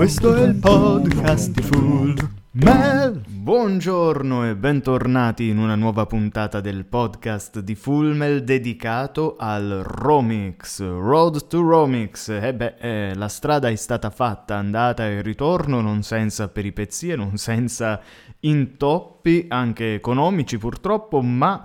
Questo è il podcast di Full Mel. Buongiorno e bentornati in una nuova puntata del podcast di Fullmel dedicato al Romix, Road to Romix. E beh, eh, la strada è stata fatta, andata e ritorno, non senza peripezie, non senza intoppi, anche economici purtroppo, ma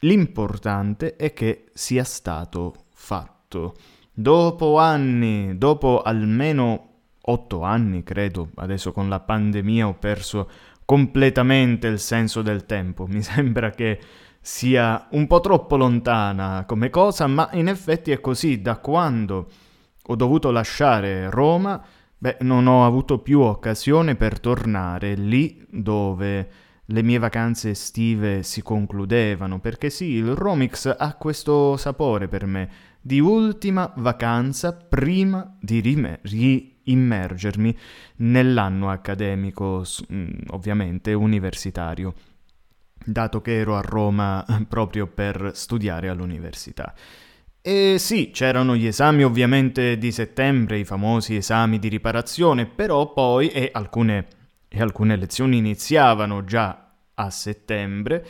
l'importante è che sia stato fatto. Dopo anni, dopo almeno otto anni, credo, adesso con la pandemia ho perso completamente il senso del tempo. Mi sembra che sia un po' troppo lontana come cosa, ma in effetti è così. Da quando ho dovuto lasciare Roma, beh, non ho avuto più occasione per tornare lì dove le mie vacanze estive si concludevano, perché sì, il Romix ha questo sapore per me di ultima vacanza prima di rime- riimmergermi nell'anno accademico, mm, ovviamente universitario, dato che ero a Roma proprio per studiare all'università. E sì, c'erano gli esami ovviamente di settembre, i famosi esami di riparazione, però poi, e alcune e alcune lezioni iniziavano già a settembre,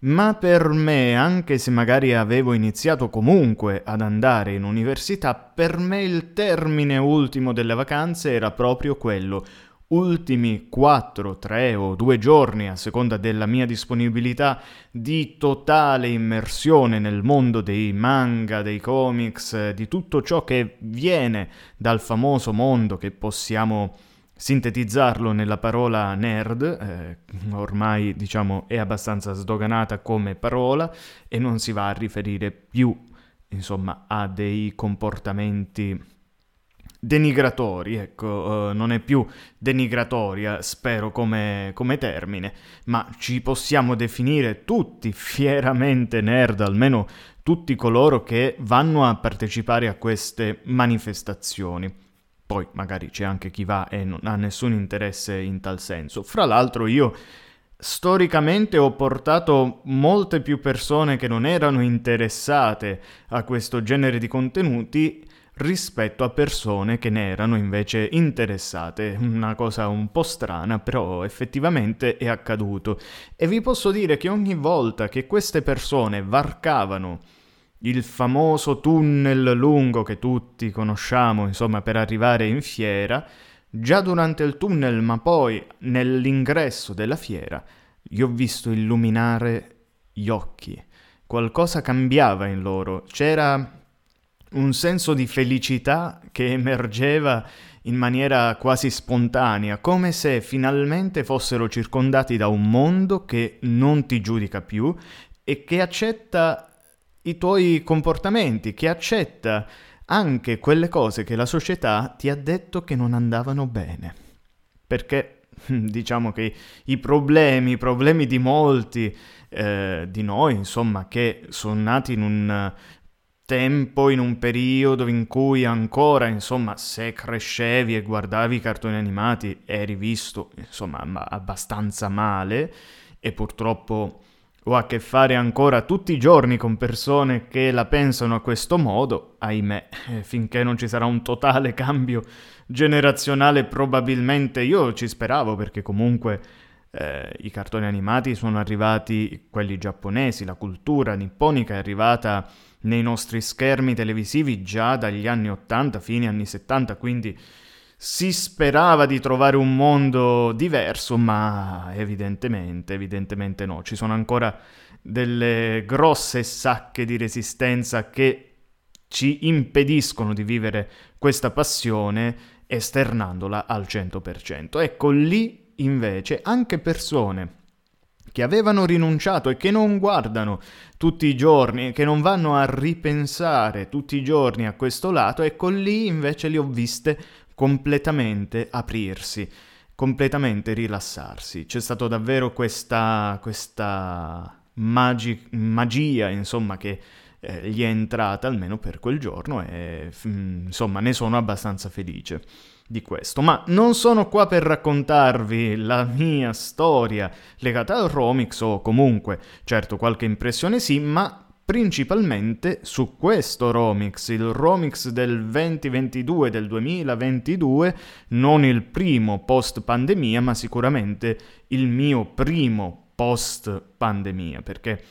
ma per me, anche se magari avevo iniziato comunque ad andare in università, per me il termine ultimo delle vacanze era proprio quello. Ultimi 4, 3 o 2 giorni, a seconda della mia disponibilità, di totale immersione nel mondo dei manga, dei comics, di tutto ciò che viene dal famoso mondo che possiamo sintetizzarlo nella parola nerd, eh, ormai diciamo è abbastanza sdoganata come parola e non si va a riferire più insomma a dei comportamenti denigratori, ecco, uh, non è più denigratoria, spero come, come, termine, ma ci possiamo definire tutti fieramente nerd, almeno tutti coloro che vanno a partecipare a queste manifestazioni. Poi magari c'è anche chi va e non ha nessun interesse in tal senso. Fra l'altro io storicamente ho portato molte più persone che non erano interessate a questo genere di contenuti rispetto a persone che ne erano invece interessate. Una cosa un po' strana, però effettivamente è accaduto. E vi posso dire che ogni volta che queste persone varcavano il famoso tunnel lungo che tutti conosciamo, insomma, per arrivare in fiera, già durante il tunnel, ma poi nell'ingresso della fiera, gli ho visto illuminare gli occhi. Qualcosa cambiava in loro, c'era un senso di felicità che emergeva in maniera quasi spontanea, come se finalmente fossero circondati da un mondo che non ti giudica più e che accetta i tuoi comportamenti, che accetta anche quelle cose che la società ti ha detto che non andavano bene. Perché diciamo che i problemi, i problemi di molti eh, di noi, insomma, che sono nati in un tempo, in un periodo in cui ancora, insomma, se crescevi e guardavi i cartoni animati eri visto, insomma, abbastanza male e purtroppo ho a che fare ancora tutti i giorni con persone che la pensano a questo modo, ahimè, eh, finché non ci sarà un totale cambio generazionale probabilmente io ci speravo perché comunque eh, i cartoni animati sono arrivati, quelli giapponesi, la cultura nipponica è arrivata nei nostri schermi televisivi già dagli anni 80, fine anni 70, quindi si sperava di trovare un mondo diverso, ma evidentemente, evidentemente no. Ci sono ancora delle grosse sacche di resistenza che ci impediscono di vivere questa passione esternandola al 100%. Ecco lì invece anche persone che avevano rinunciato e che non guardano tutti i giorni, che non vanno a ripensare tutti i giorni a questo lato, ecco lì invece li ho viste completamente aprirsi, completamente rilassarsi. C'è stata davvero questa, questa magi- magia, insomma, che eh, gli è entrata almeno per quel giorno e mm, insomma ne sono abbastanza felice di questo. Ma non sono qua per raccontarvi la mia storia legata al Romix o comunque, certo, qualche impressione sì, ma principalmente su questo Romix, il Romix del 2022, del 2022, non il primo post pandemia, ma sicuramente il mio primo post pandemia, perché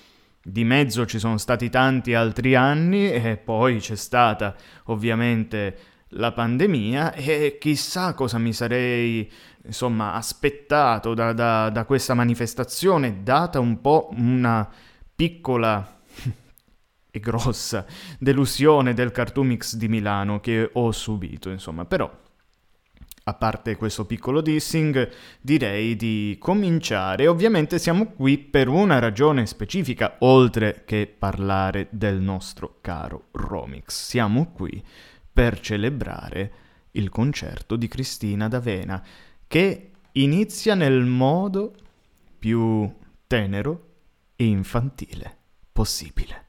di mezzo ci sono stati tanti altri anni e poi c'è stata ovviamente la pandemia e chissà cosa mi sarei insomma aspettato da, da, da questa manifestazione data un po' una piccola e grossa delusione del Cartoomix di Milano che ho subito, insomma, però a parte questo piccolo dissing, direi di cominciare. Ovviamente siamo qui per una ragione specifica, oltre che parlare del nostro caro Romix. Siamo qui per celebrare il concerto di Cristina D'Avena, che inizia nel modo più tenero e infantile possibile.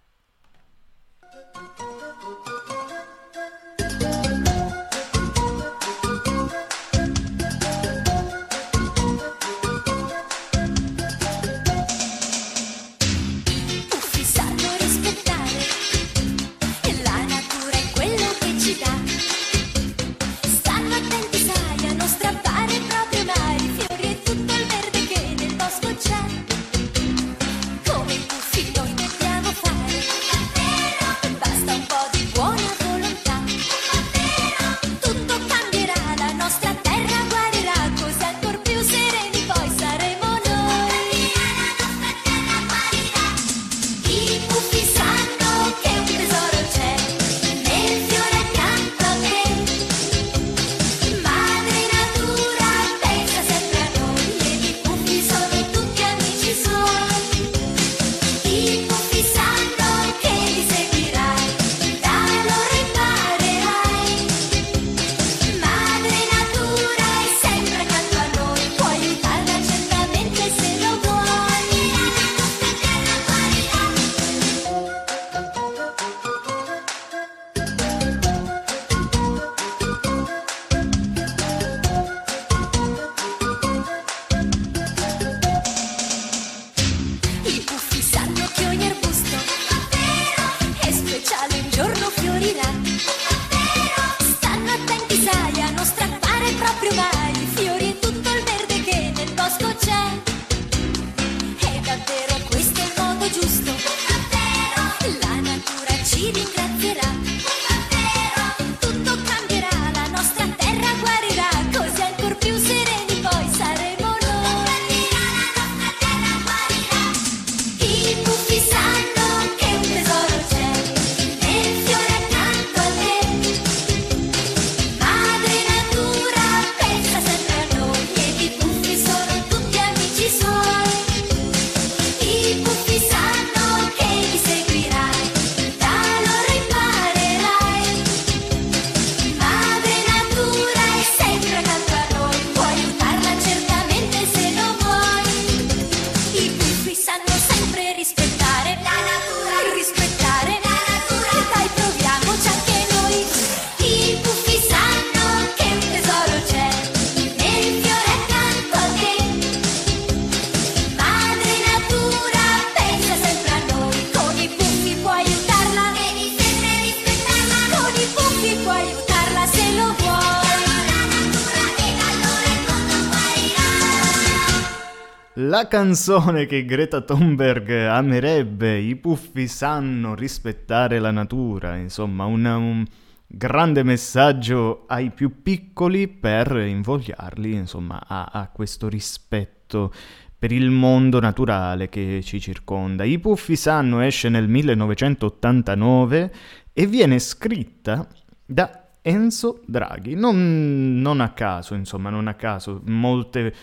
Canzone che Greta Thunberg amerebbe, i puffi sanno rispettare la natura, insomma una, un grande messaggio ai più piccoli per invogliarli insomma, a, a questo rispetto per il mondo naturale che ci circonda. I puffi sanno esce nel 1989 e viene scritta da Enzo Draghi, non, non, a caso, insomma, non a caso, molte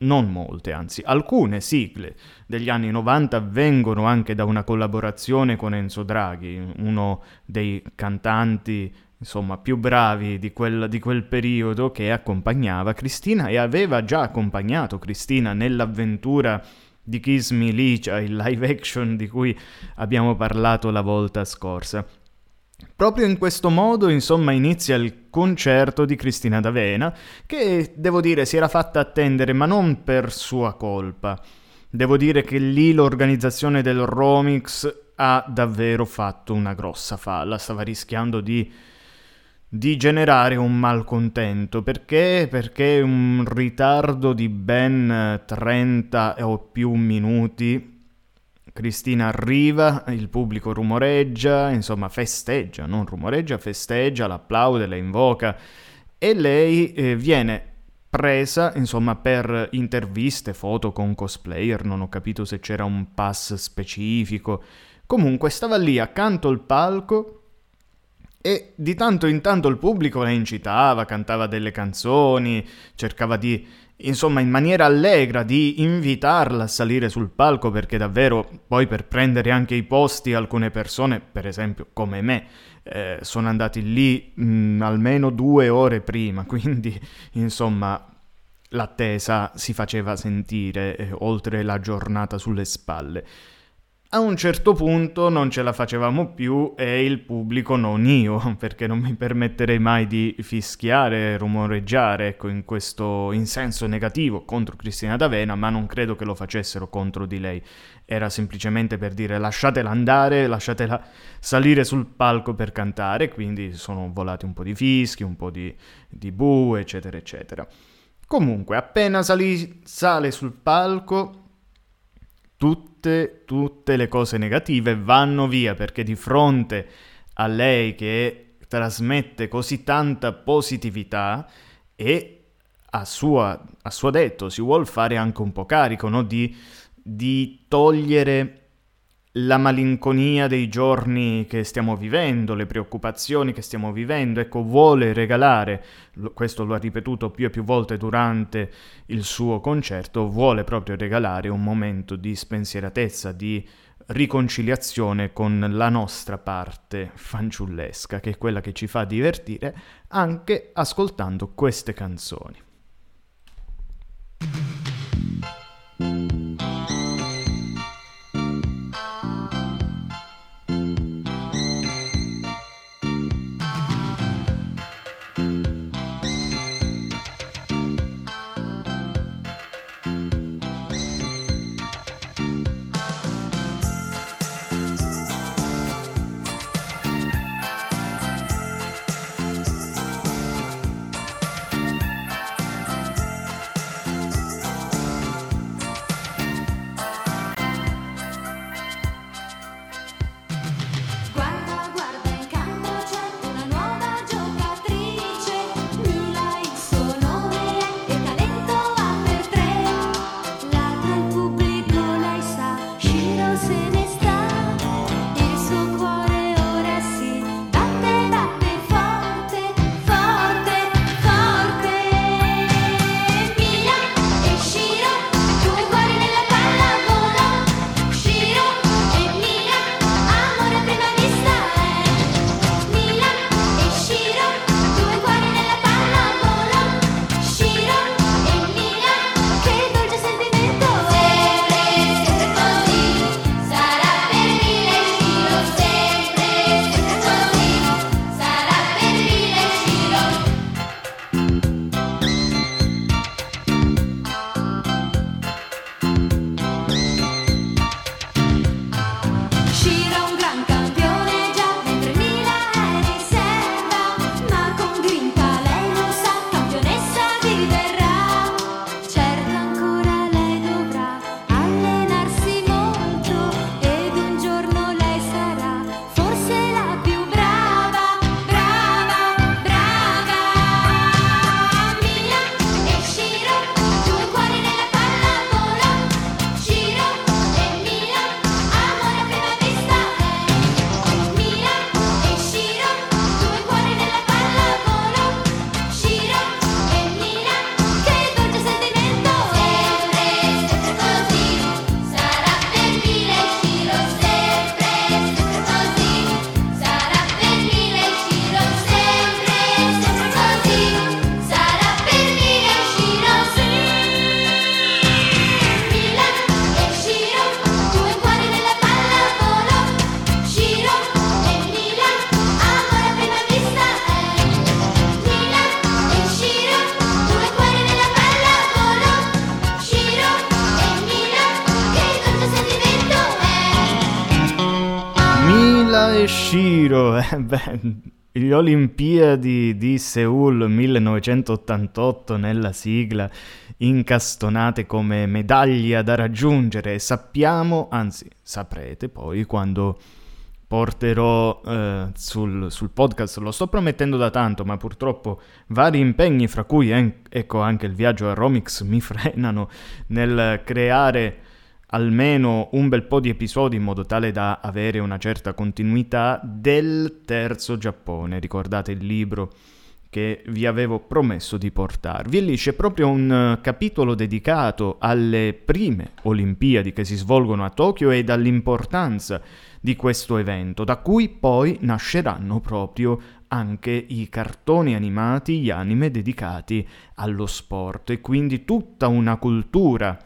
non molte, anzi alcune sigle degli anni 90 vengono anche da una collaborazione con Enzo Draghi, uno dei cantanti insomma più bravi di quel, di quel periodo che accompagnava Cristina e aveva già accompagnato Cristina nell'avventura di Kiss Me Licia, il live action di cui abbiamo parlato la volta scorsa. Proprio in questo modo, insomma, inizia il concerto di Cristina D'Avena, che devo dire si era fatta attendere, ma non per sua colpa. Devo dire che lì l'organizzazione del Romix ha davvero fatto una grossa falla, stava rischiando di, di generare un malcontento. Perché? Perché un ritardo di ben 30 o più minuti Cristina arriva, il pubblico rumoreggia, insomma festeggia, non rumoreggia, festeggia, l'applaude, la invoca e lei eh, viene presa, insomma, per interviste, foto con cosplayer, non ho capito se c'era un pass specifico. Comunque stava lì accanto al palco e di tanto in tanto il pubblico la incitava, cantava delle canzoni, cercava di insomma, in maniera allegra di invitarla a salire sul palco perché davvero poi per prendere anche i posti alcune persone, per esempio come me, eh, sono andati lì mh, almeno due ore prima, quindi insomma l'attesa si faceva sentire eh, oltre la giornata sulle spalle. A un certo punto non ce la facevamo più e il pubblico, non io, perché non mi permetterei mai di fischiare, rumoreggiare, ecco, in questo in senso negativo contro Cristina D'Avena, ma non credo che lo facessero contro di lei. Era semplicemente per dire lasciatela andare, lasciatela salire sul palco per cantare, quindi sono volati un po' di fischi, un po' di, di bu, eccetera, eccetera. Comunque, appena sali, sale sul palco, tutte, tutte le cose negative vanno via perché di fronte a lei che trasmette così tanta positività e a, sua, a suo detto si vuole fare anche un po' carico no? di, di togliere la malinconia dei giorni che stiamo vivendo, le preoccupazioni che stiamo vivendo, ecco, vuole regalare, questo lo ha ripetuto più e più volte durante il suo concerto, vuole proprio regalare un momento di spensieratezza, di riconciliazione con la nostra parte fanciullesca, che è quella che ci fa divertire anche ascoltando queste canzoni. Beh, le Olimpiadi di Seoul 1988 nella sigla incastonate come medaglia da raggiungere sappiamo, anzi saprete poi quando porterò eh, sul, sul, podcast, lo sto promettendo da tanto, ma purtroppo vari impegni, fra cui eh, ecco anche il viaggio a Romix, mi frenano nel creare almeno un bel po' di episodi in modo tale da avere una certa continuità del terzo Giappone. Ricordate il libro che vi avevo promesso di portarvi. E lì c'è proprio un capitolo dedicato alle prime Olimpiadi che si svolgono a Tokyo e all'importanza di questo evento, da cui poi nasceranno proprio anche i cartoni animati, gli anime dedicati allo sport e quindi tutta una cultura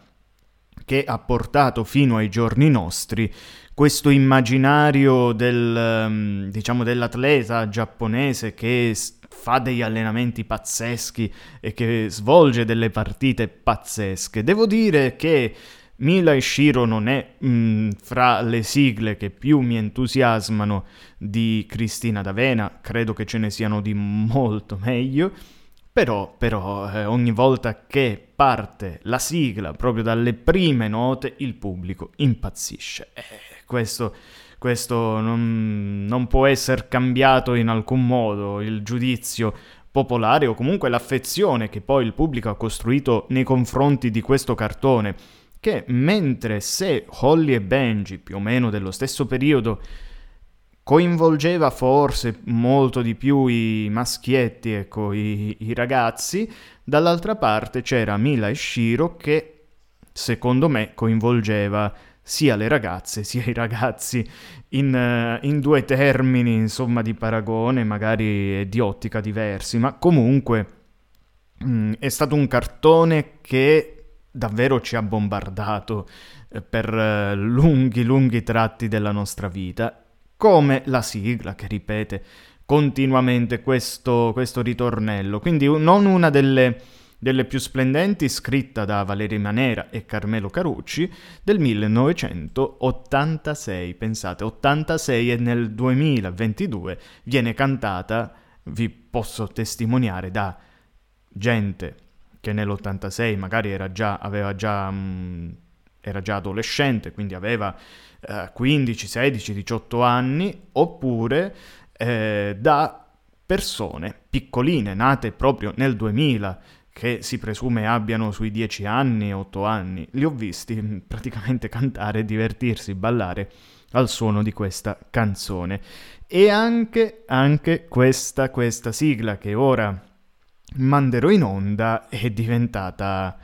che ha portato fino ai giorni nostri questo immaginario del, mm, diciamo, dell'atleta giapponese che fa degli allenamenti pazzeschi e che svolge delle partite pazzesche. Devo dire che Mila e Shiro non è mh, mm, fra le sigle che più mi entusiasmano di Cristina D'Avena, credo che ce ne siano di molto meglio, però, però eh, ogni volta che parte la sigla, proprio dalle prime note, il pubblico impazzisce. Eh, questo, questo non, non può essere cambiato in alcun modo, il giudizio popolare o comunque l'affezione che poi il pubblico ha costruito nei confronti di questo cartone che mentre se Holly e Benji, più o meno dello stesso periodo, coinvolgeva forse molto di più i maschietti, ecco, i, i ragazzi, dall'altra parte c'era Mila e Shiro che, secondo me, coinvolgeva sia le ragazze sia i ragazzi in, uh, in due termini, insomma, di paragone, magari di ottica diversi, ma comunque mh, mm, è stato un cartone che davvero ci ha bombardato eh, per eh, lunghi, lunghi tratti della nostra vita, come la sigla che ripete continuamente questo, questo ritornello. Quindi non una delle, delle, più splendenti, scritta da Valeria Manera e Carmelo Carucci, del 1986. Pensate, 86 e nel 2022 viene cantata, vi posso testimoniare, da gente che nell'86 magari era già, già, mh, mm, era già adolescente, quindi aveva eh, 15, 16, 18 anni, oppure eh, da persone piccoline, nate proprio nel 2000, che si presume abbiano sui 10 anni, 8 anni. Li ho visti mm, praticamente cantare, divertirsi, ballare al suono di questa canzone. E anche, anche questa, questa sigla che ora manderò in onda è diventata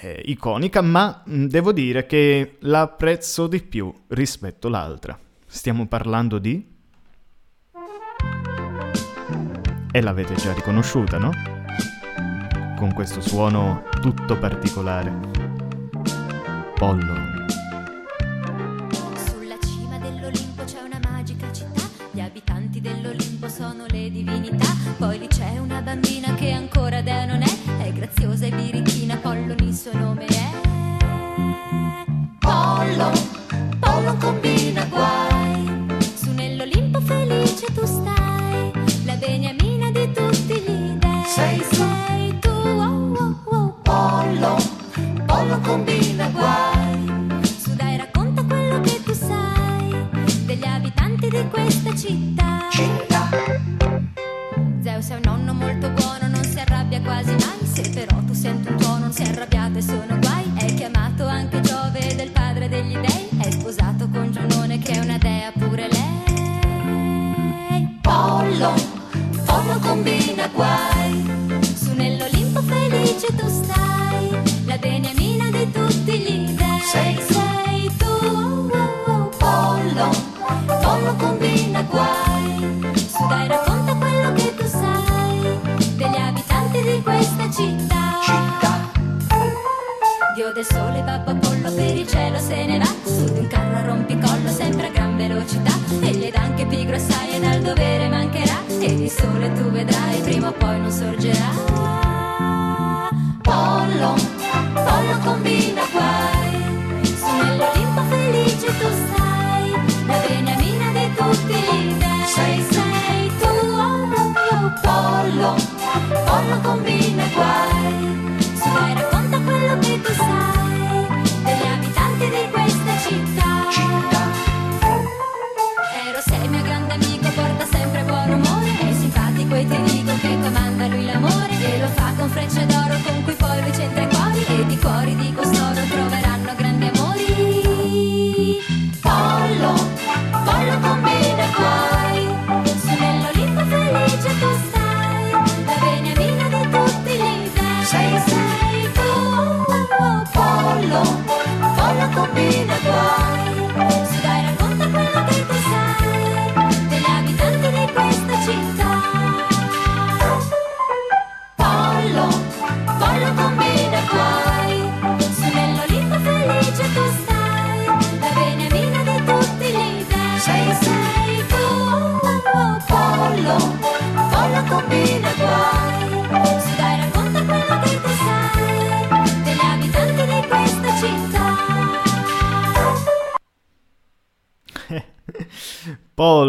eh, iconica, ma devo dire che la apprezzo di più rispetto all'altra. Stiamo parlando di... E l'avete già riconosciuta, no? Con questo suono tutto particolare. Pollo. Sulla cima dell'Olimpo c'è una magica città, gli abitanti dell'Olimpo sono le divinità, poi lì c'è una bambina che ancora dea non è, è graziosa e il suo nome è. Pollo, Pollo combina guai, su nell'Olimpo felice tu stai, la beniamina di tutti gli dei. Sei, sei tu, oh, oh, oh. Pollo, Pollo combina guai, su dai racconta quello che tu sai, degli abitanti di questa città. Città. Zeus è un nonno molto buono, non si arrabbia quasi mai. Se però tu senti un tuono, non è arrabbiato e sono guai. È chiamato anche Giove del padre degli dei. È sposato con Giunone che è una dea pure lei. Pollo, Pollo combina guai. Su nell'Olimpo felice tu stai. La beniamina se ne va. Su di un carro a rompicollo sempre a gran velocità. E gli glied anche pigro assai e dal dovere mancherà. E di sole tu vedrai prima o poi non sorgerà. Pollo pollo combina guai. Su nell'Olimpo felice tu sei la beniamina di tutti gli dei. Sei, sei tu oh, proprio pollo pollo combina guai. Su dai racconta quello che tu sai. Lo fa con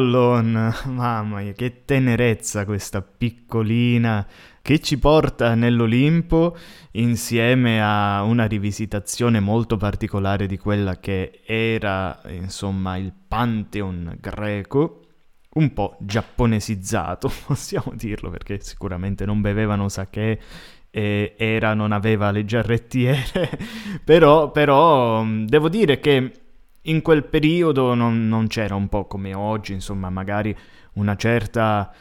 Pollon, mamma mia, che tenerezza questa piccolina che ci porta nell'Olimpo insieme a una rivisitazione molto particolare di quella che era, insomma, il Pantheon greco, un po' giapponesizzato, possiamo dirlo, perché sicuramente non bevevano sake e era non aveva le giarrettiere, però, però devo dire che in quel periodo non, non c'era un po' come oggi, insomma, magari una certa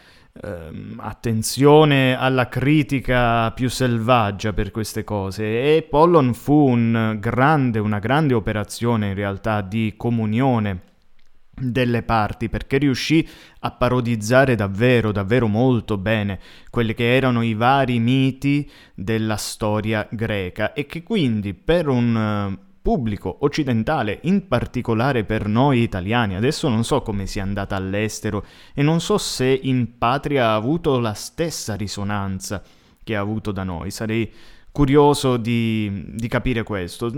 ehm, attenzione alla critica più selvaggia per queste cose. E Pollon fu un grande, una grande operazione in realtà di comunione delle parti perché riuscì a parodizzare davvero, davvero molto bene quelli che erano i vari miti della storia greca e che quindi per un pubblico occidentale, in particolare per noi italiani, adesso non so come sia andata all'estero e non so se in patria ha avuto la stessa risonanza che ha avuto da noi, sarei curioso di, di capire questo.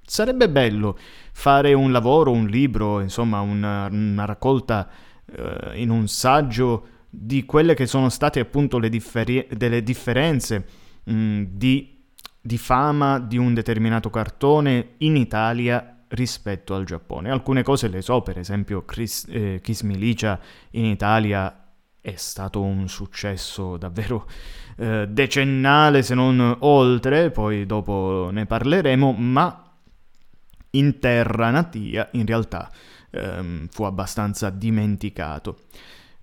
Sarebbe bello fare un lavoro, un libro, insomma una, una raccolta eh, in un saggio di quelle che sono state appunto le differi- delle differenze mh, di, di fama di un determinato cartone in Italia rispetto al Giappone. Alcune cose le so, per esempio Chris, eh, Kiss Milicia in Italia è stato un successo davvero eh, decennale se non oltre, poi dopo ne parleremo, ma in terra natia in realtà ehm, fu abbastanza dimenticato.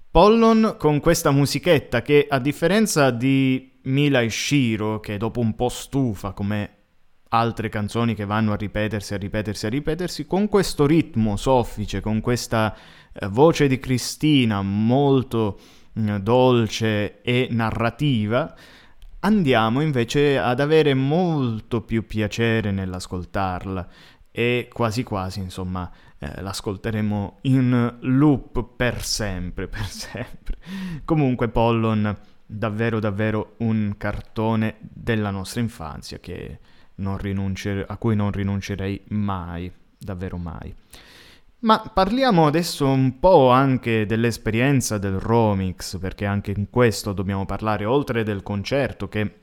Pollon con questa musichetta che a differenza di Mila Shiro, che dopo un po' stufa come altre canzoni che vanno a ripetersi, a ripetersi, a ripetersi, con questo ritmo soffice, con questa eh, voce di Cristina molto eh, dolce e narrativa, andiamo invece ad avere molto più piacere nell'ascoltarla e quasi quasi, insomma, eh, l'ascolteremo in loop per sempre, per sempre. Comunque Pollon, davvero davvero un cartone della nostra infanzia rinuncer- a cui non rinuncerei mai, davvero mai. Ma parliamo adesso un po' anche dell'esperienza del Romix, perché anche in questo dobbiamo parlare, oltre del concerto, che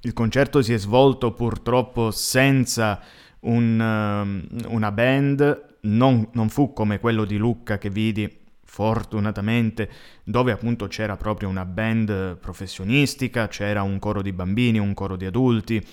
il concerto si è svolto purtroppo senza un, um, una band, non, non fu come quello di Lucca che vidi fortunatamente, dove appunto c'era proprio una band professionistica, c'era un coro di bambini, un coro di adulti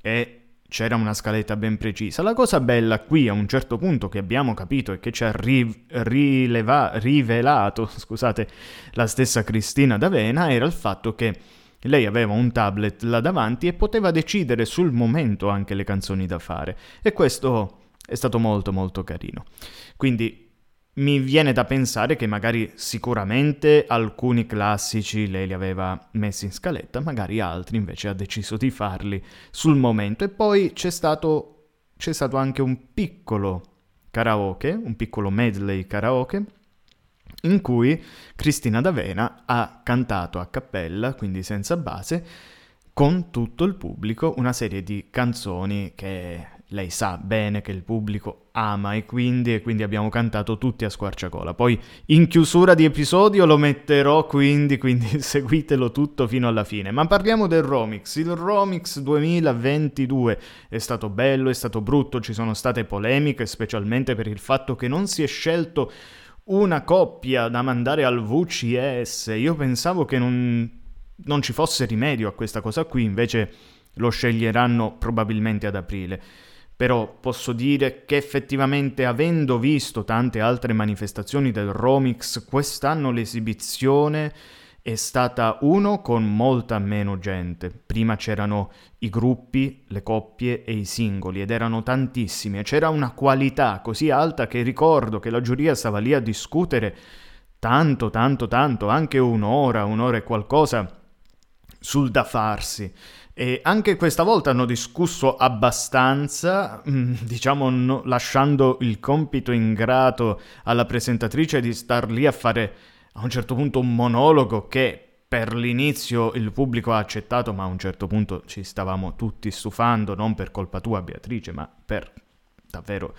e c'era una scaletta ben precisa. La cosa bella qui a un certo punto che abbiamo capito e che ci ha ri- rileva- rivelato, scusate, la stessa Cristina D'Avena era il fatto che lei aveva un tablet là davanti e poteva decidere sul momento anche le canzoni da fare e questo è stato molto molto carino. Quindi mi viene da pensare che magari sicuramente alcuni classici lei li aveva messi in scaletta, magari altri invece ha deciso di farli sul momento. E poi c'è stato, c'è stato anche un piccolo karaoke, un piccolo medley karaoke, in cui Cristina D'Avena ha cantato a cappella, quindi senza base, con tutto il pubblico una serie di canzoni che lei sa bene che il pubblico ama e quindi, e quindi abbiamo cantato tutti a squarciagola. Poi in chiusura di episodio lo metterò quindi, quindi seguitelo tutto fino alla fine. Ma parliamo del Romix. Il Romix 2022 è stato bello, è stato brutto, ci sono state polemiche, specialmente per il fatto che non si è scelto una coppia da mandare al VCS. Io pensavo che non, non ci fosse rimedio a questa cosa qui, invece lo sceglieranno probabilmente ad aprile. Però posso dire che effettivamente avendo visto tante altre manifestazioni del Romix, quest'anno l'esibizione è stata uno con molta meno gente. Prima c'erano i gruppi, le coppie e i singoli ed erano tantissimi e c'era una qualità così alta che ricordo che la giuria stava lì a discutere tanto, tanto, tanto, anche un'ora, un'ora e qualcosa sul da farsi. E anche questa volta hanno discusso abbastanza, mm, diciamo no, lasciando il compito ingrato alla presentatrice di star lì a fare a un certo punto un monologo che per l'inizio il pubblico ha accettato, ma a un certo punto ci stavamo tutti stufando, non per colpa tua Beatrice, ma per davvero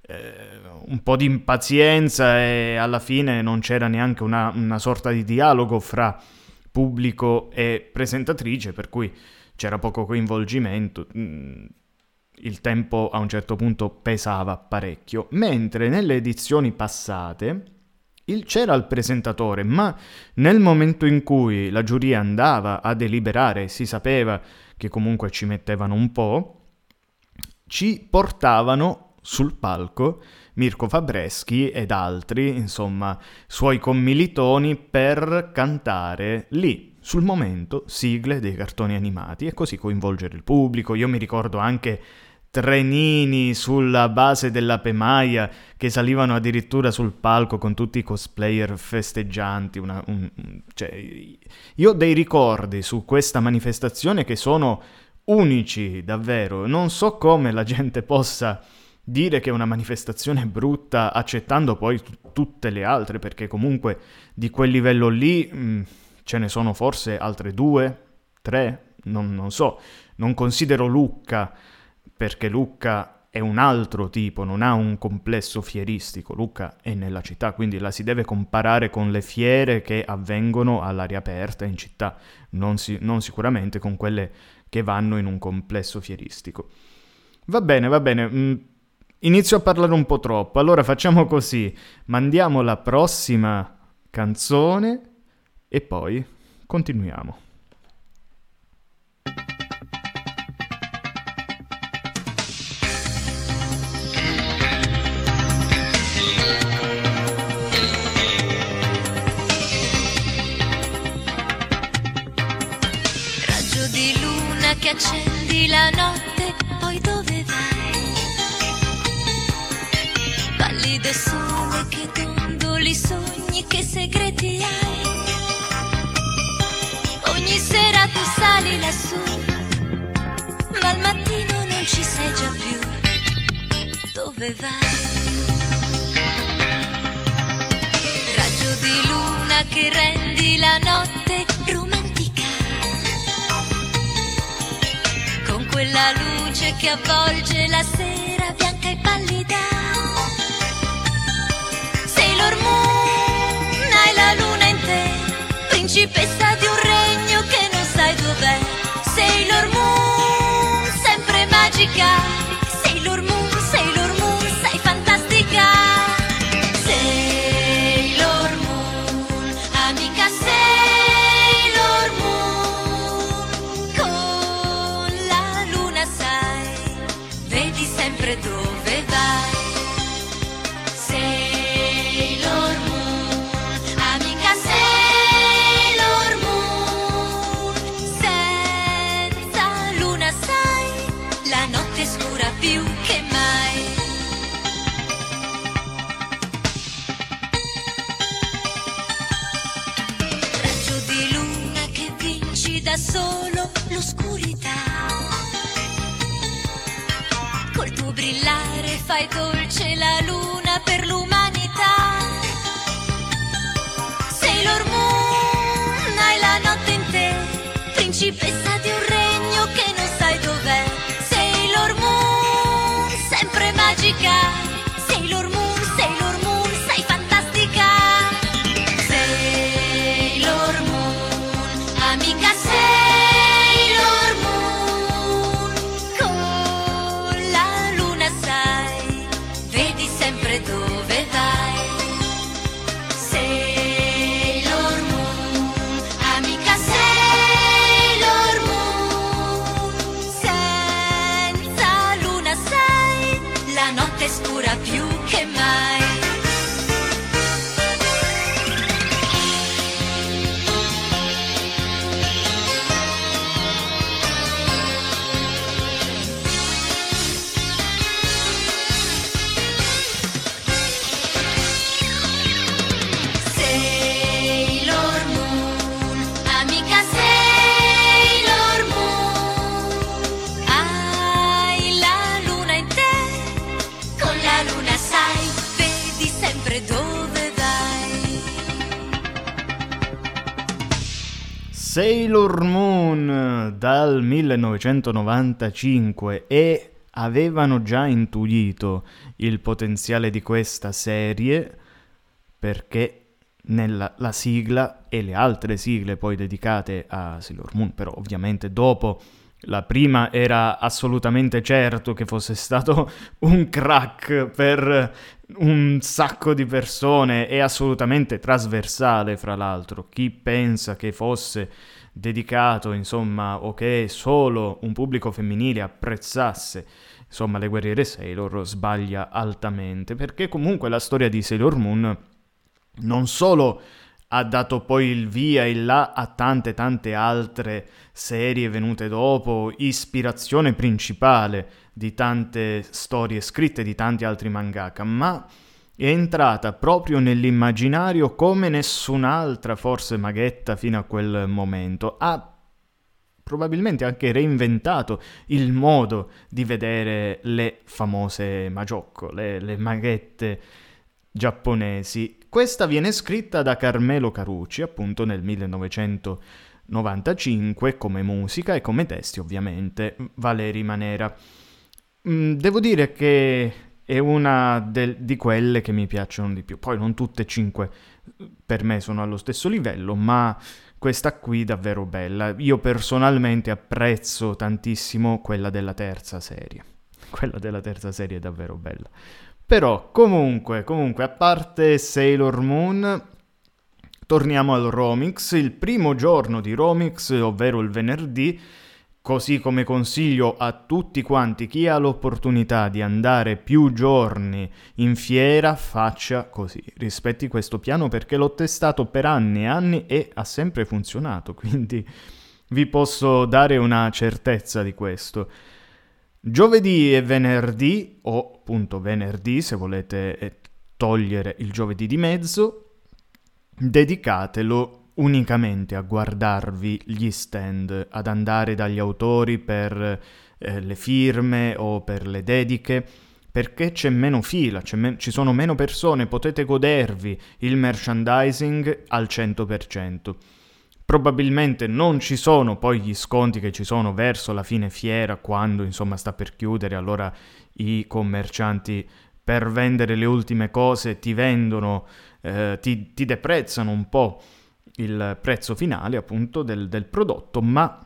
eh, un po' di impazienza e alla fine non c'era neanche una, una sorta di dialogo fra pubblico e presentatrice, per cui c'era poco coinvolgimento. Mm, il tempo a un certo punto pesava parecchio, mentre nelle edizioni passate il, c'era il presentatore, ma nel momento in cui la giuria andava a deliberare, si sapeva che comunque ci mettevano un po', ci portavano sul palco Mirko Fabreschi ed altri, insomma, suoi commilitoni per cantare lì, sul momento, sigle dei cartoni animati e così coinvolgere il pubblico. Io mi ricordo anche trenini sulla base della Pemaia che salivano addirittura sul palco con tutti i cosplayer festeggianti. Una, un, cioè, io ho dei ricordi su questa manifestazione che sono unici, davvero. Non so come la gente possa dire che è una manifestazione brutta accettando poi t- tutte le altre, perché comunque di quel livello lì mh, mm, ce ne sono forse altre due, tre, non, non so. Non considero Lucca, perché Lucca è un altro tipo, non ha un complesso fieristico. Lucca è nella città, quindi la si deve comparare con le fiere che avvengono all'aria aperta in città, non, si, non sicuramente con quelle che vanno in un complesso fieristico. Va bene, va bene. Inizio a parlare un po' troppo, allora facciamo così, mandiamo la prossima canzone e poi continuiamo. Raggio di luna che accendi la notte, poi dove che segreti hai? Ogni sera tu sali lassù, ma al mattino non ci sei già più. Dove vai? Raggio di luna che rendi la notte romantica. Con quella luce che avvolge la sera bianca e pallida. Sailor Moon, luna in te, principessa di un regno che non sai dov'è. Dal 1995 e avevano già intuito il potenziale di questa serie perché nella la sigla e le altre sigle poi dedicate a Sailor Moon, però ovviamente dopo la prima era assolutamente certo che fosse stato un crack per un sacco di persone e assolutamente trasversale, fra l'altro. Chi pensa che fosse dedicato, insomma, o che solo un pubblico femminile apprezzasse, insomma, le guerriere Sailor sbaglia altamente, perché comunque la storia di Sailor Moon non solo ha dato poi il via e là a tante tante altre serie venute dopo, ispirazione principale di tante storie scritte di tanti altri mangaka, ma è entrata proprio nell'immaginario come nessun'altra forse maghetta fino a quel momento. Ha probabilmente anche reinventato il modo di vedere le famose Majocco, le, le maghette giapponesi. Questa viene scritta da Carmelo Carucci appunto nel 1995 come musica e come testi ovviamente Valeri Manera. Mm, devo dire che è una del, di quelle che mi piacciono di più. Poi non tutte e cinque per me sono allo stesso livello, ma questa qui davvero bella. Io personalmente apprezzo tantissimo quella della terza serie. Quella della terza serie è davvero bella. Però comunque, comunque, a parte Sailor Moon, torniamo al Romix. Il primo giorno di Romix, ovvero il venerdì, così come consiglio a tutti quanti chi ha l'opportunità di andare più giorni in fiera, faccia così. Rispetti questo piano perché l'ho testato per anni e anni e ha sempre funzionato, quindi vi posso dare una certezza di questo. Giovedì e venerdì, o appunto venerdì se volete eh, togliere il giovedì di mezzo, dedicatelo unicamente a guardarvi gli stand, ad andare dagli autori per eh, le firme o per le dediche, perché c'è meno fila, me- ci sono meno persone, potete godervi il merchandising al 100%. Probabilmente non ci sono poi gli sconti che ci sono verso la fine fiera, quando insomma sta per chiudere, allora i commercianti per vendere le ultime cose ti vendono, eh, ti, ti, deprezzano un po' il prezzo finale appunto del, del prodotto, ma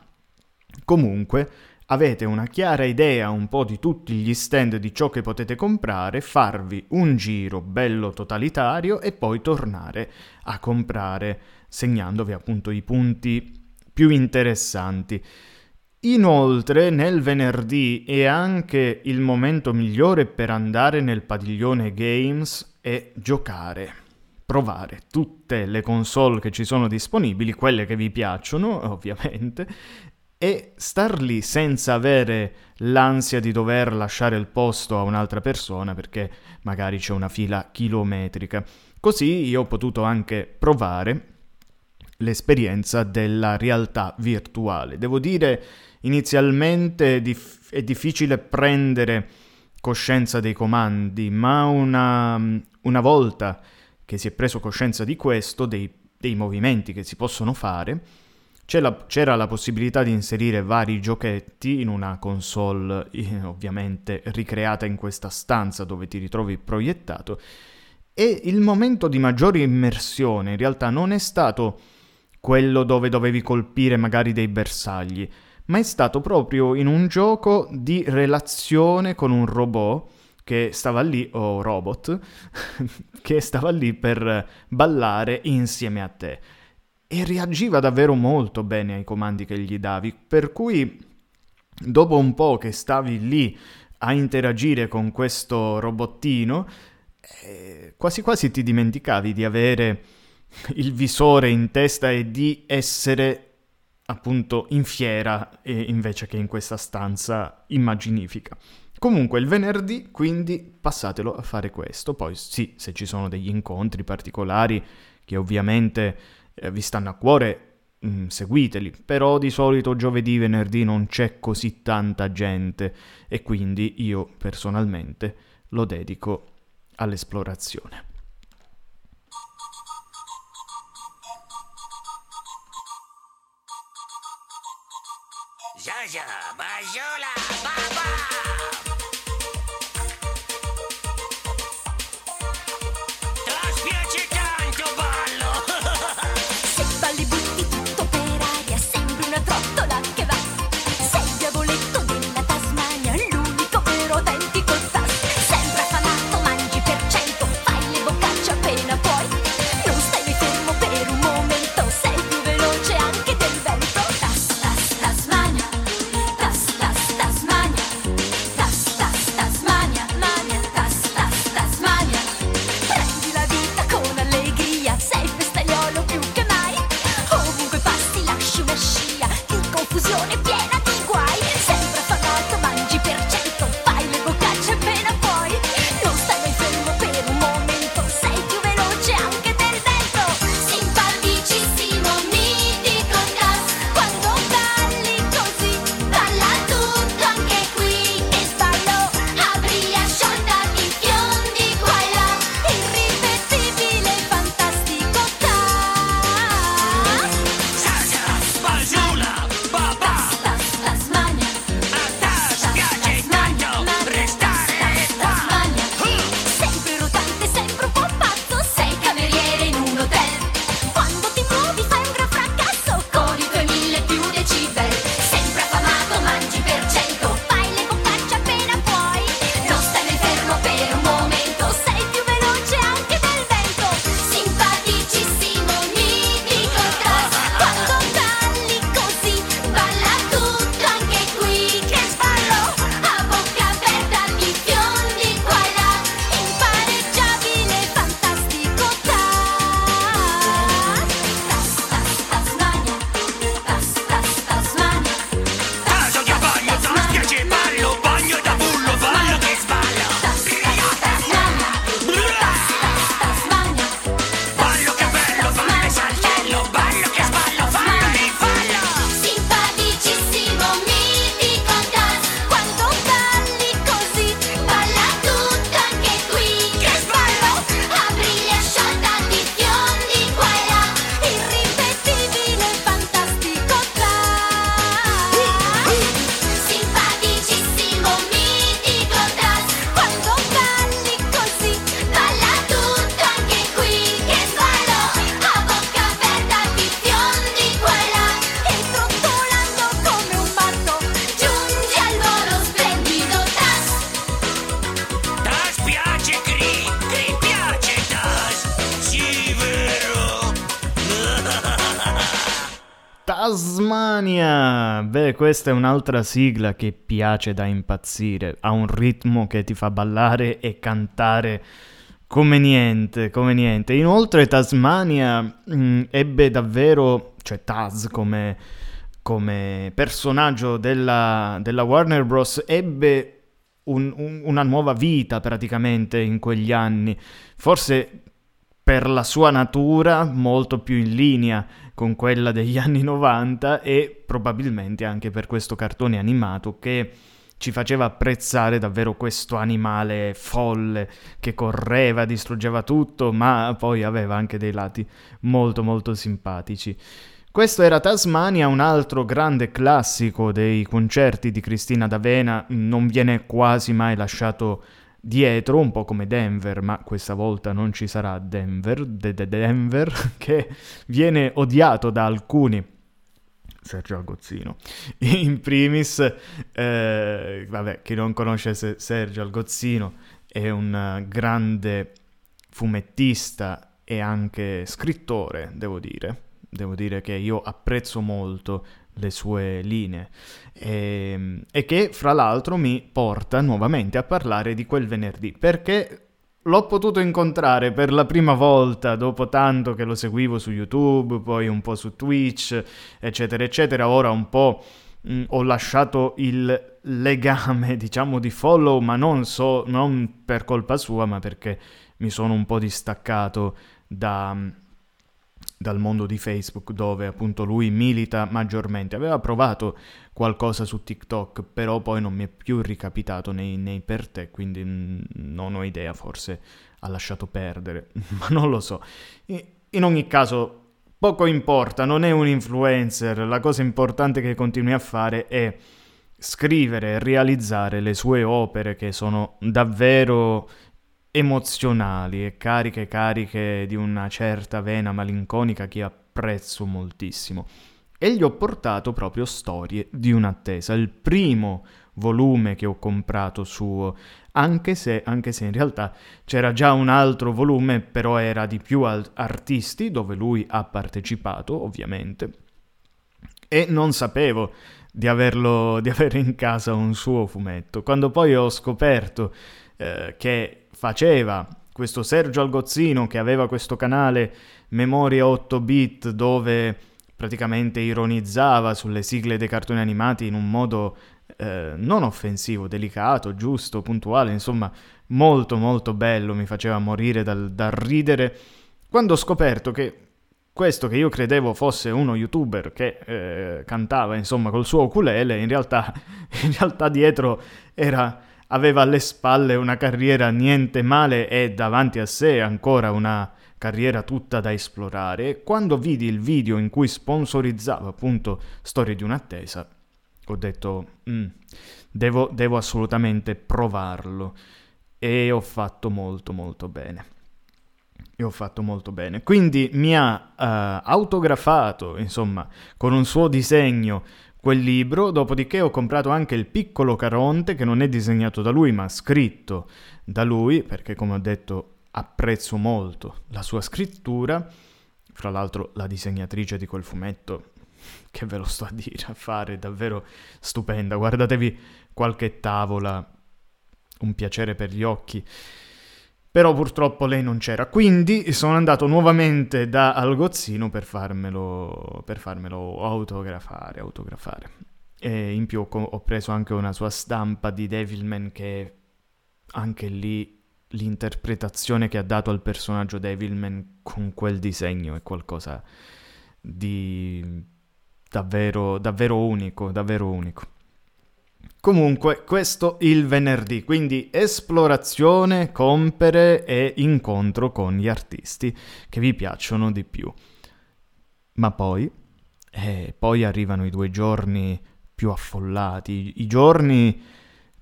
comunque avete una chiara idea un po' di tutti gli stand di ciò che potete comprare, farvi un giro bello totalitario e poi tornare a comprare segnandovi appunto i punti più interessanti. Inoltre nel venerdì è anche il momento migliore per andare nel padiglione games e giocare, provare tutte le console che ci sono disponibili, quelle che vi piacciono ovviamente, e star lì senza avere l'ansia di dover lasciare il posto a un'altra persona perché magari c'è una fila chilometrica. Così io ho potuto anche provare l'esperienza della realtà virtuale. Devo dire, inizialmente è, dif- è difficile prendere coscienza dei comandi, ma una, una, volta che si è preso coscienza di questo, dei, dei movimenti che si possono fare, la, c'era la possibilità di inserire vari giochetti in una console eh, ovviamente ricreata in questa stanza dove ti ritrovi proiettato e il momento di maggiore immersione in realtà non è stato quello dove dovevi colpire magari dei bersagli, ma è stato proprio in un gioco di relazione con un robot che stava lì, o robot, che stava lì per ballare insieme a te. E reagiva davvero molto bene ai comandi che gli davi, per cui dopo un po' che stavi lì a interagire con questo robottino, eh, quasi quasi ti dimenticavi di avere il visore in testa e di essere appunto in fiera invece che in questa stanza immaginifica. Comunque il venerdì, quindi passatelo a fare questo. Poi sì, se ci sono degli incontri particolari che ovviamente eh, vi stanno a cuore, mh, seguiteli. Però di solito giovedì, venerdì non c'è così tanta gente e quindi io personalmente lo dedico all'esplorazione. Yaya, Bayola! Beh, questa è un'altra sigla che piace da impazzire. Ha un ritmo che ti fa ballare e cantare come niente, come niente. Inoltre Tasmania mh, mm, ebbe davvero, cioè Taz come, come personaggio della, della, Warner Bros. ebbe un, un, una nuova vita praticamente in quegli anni. Forse per la sua natura molto più in linea con quella degli anni 90 e probabilmente anche per questo cartone animato che ci faceva apprezzare davvero questo animale folle che correva, distruggeva tutto, ma poi aveva anche dei lati molto molto simpatici. Questo era Tasmania, un altro grande classico dei concerti di Cristina D'Avena, non viene quasi mai lasciato dietro, un po' come Denver, ma questa volta non ci sarà Denver, de- de- Denver, che viene odiato da alcuni. Sergio Algozzino. In primis, eh, vabbè, chi non conosce Sergio Algozzino è un grande fumettista e anche scrittore, devo dire. Devo dire che io apprezzo molto le sue linee e, ehm, e che fra l'altro mi porta nuovamente a parlare di quel venerdì perché l'ho potuto incontrare per la prima volta dopo tanto che lo seguivo su YouTube, poi un po' su Twitch, eccetera, eccetera. Ora un po' mm, ho lasciato il legame, diciamo, di follow, ma non, so, non per colpa sua, ma perché mi sono un po' distaccato da, dal mondo di Facebook dove appunto lui milita maggiormente. Aveva provato qualcosa su TikTok, però poi non mi è più ricapitato nei, nei per te, quindi non ho idea, forse ha lasciato perdere, ma non lo so. In ogni caso, poco importa, non è un influencer, la cosa importante che continui a fare è scrivere e realizzare le sue opere che sono davvero emozionali e cariche cariche di una certa vena malinconica che apprezzo moltissimo. E gli ho portato proprio Storie di un'attesa, il primo volume che ho comprato suo, anche se, anche se in realtà c'era già un altro volume, però era di più artisti, dove lui ha partecipato, ovviamente. E non sapevo di, averlo, di avere in casa un suo fumetto. Quando poi ho scoperto eh, che faceva. Questo Sergio Algozzino, che aveva questo canale Memoria 8 bit, dove praticamente ironizzava sulle sigle dei cartoni animati in un modo eh, non offensivo, delicato, giusto, puntuale, insomma molto molto bello, mi faceva morire dal, dal ridere, quando ho scoperto che questo che io credevo fosse uno youtuber che eh, cantava insomma col suo ukulele, in realtà, in realtà dietro era, aveva alle spalle una carriera niente male e davanti a sé ancora una carriera tutta da esplorare. Quando vidi il video in cui sponsorizzava appunto Storie di un'attesa, ho detto mm, devo, devo assolutamente provarlo e ho fatto molto molto bene. E ho fatto molto bene. Quindi mi ha uh, autografato, insomma, con un suo disegno quel libro, dopodiché ho comprato anche il piccolo Caronte, che non è disegnato da lui, ma scritto da lui, perché come ho detto apprezzo molto la sua scrittura. Fra l'altro la disegnatrice di quel fumetto che ve lo sto a dire, a fare, davvero stupenda. Guardatevi qualche tavola, un piacere per gli occhi. Però purtroppo lei non c'era, quindi sono andato nuovamente da Algozzino per farmelo, per farmelo autografare, autografare. E in più ho preso anche una sua stampa di Devilman che anche lì l'interpretazione che ha dato al personaggio Devilman con quel disegno è qualcosa di davvero, davvero unico, davvero unico. Comunque, questo il venerdì, quindi esplorazione, compere e incontro con gli artisti che vi piacciono di più. Ma poi, eh, poi arrivano i due giorni più affollati, i giorni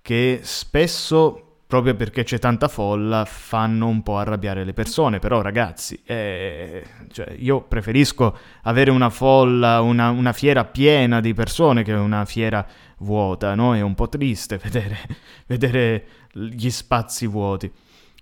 che spesso proprio perché c'è tanta folla, fanno un po' arrabbiare le persone. Però, ragazzi, eh, cioè, io preferisco avere una folla, una, una, fiera piena di persone che una fiera vuota, no? È un po' triste vedere, vedere gli spazi vuoti.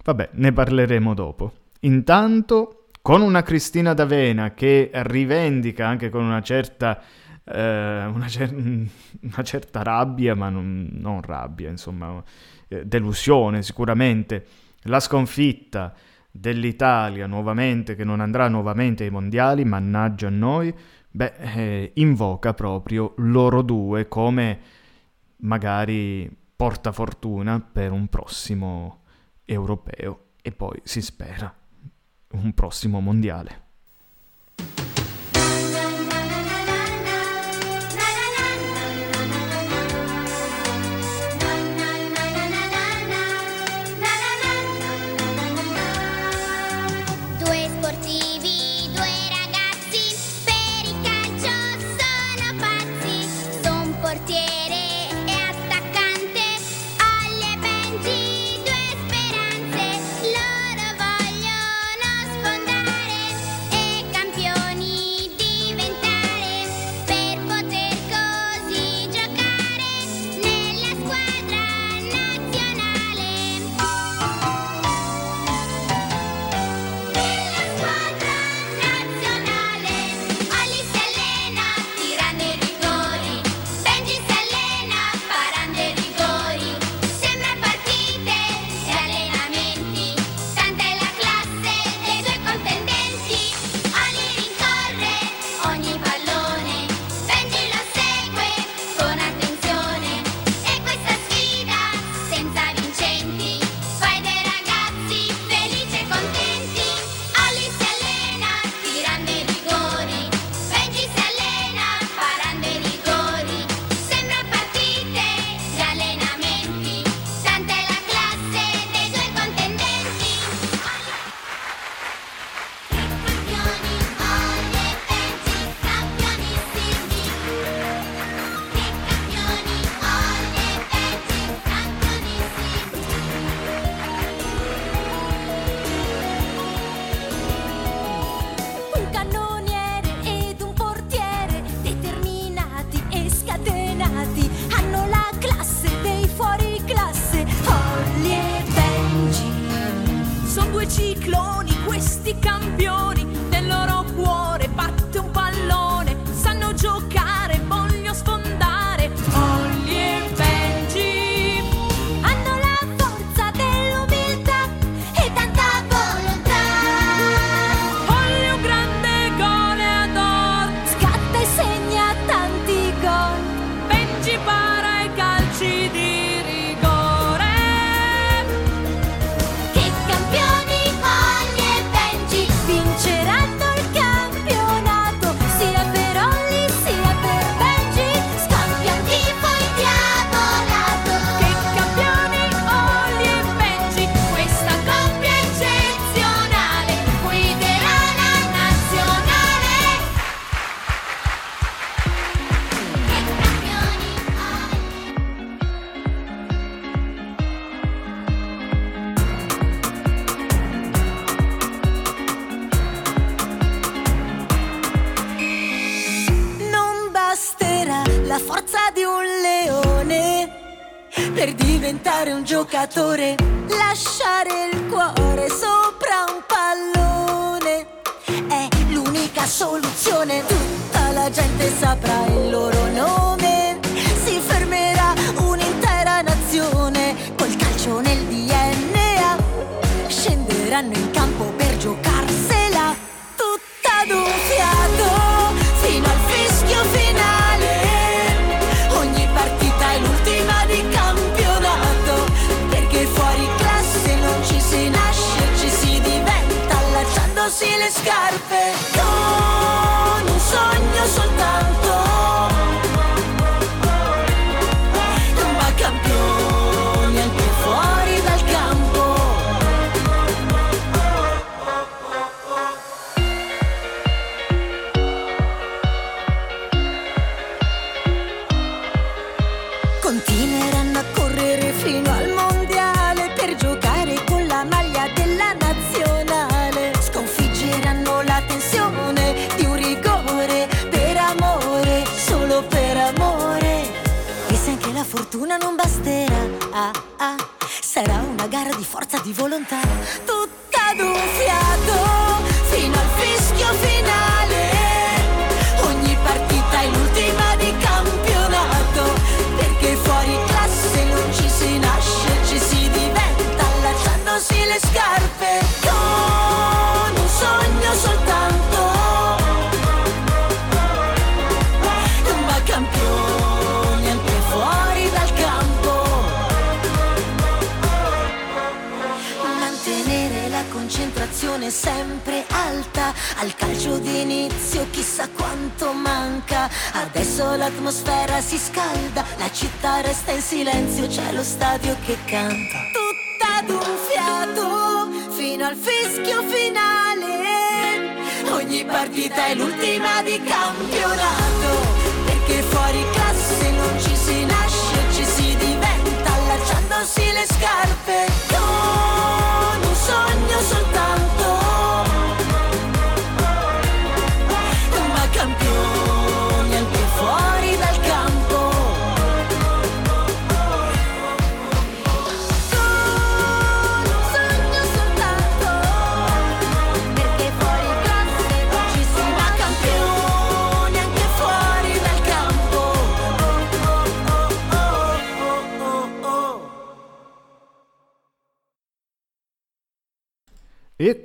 Vabbè, ne parleremo dopo. Intanto, con una Cristina D'Avena che rivendica anche con una certa. Eh, una, cer- una, certa rabbia, ma non, non rabbia, insomma, eh, delusione sicuramente, la sconfitta dell'Italia nuovamente, che non andrà nuovamente ai mondiali, mannaggia a noi, beh, eh, invoca proprio loro due come magari portafortuna per un prossimo europeo e poi si spera un prossimo mondiale.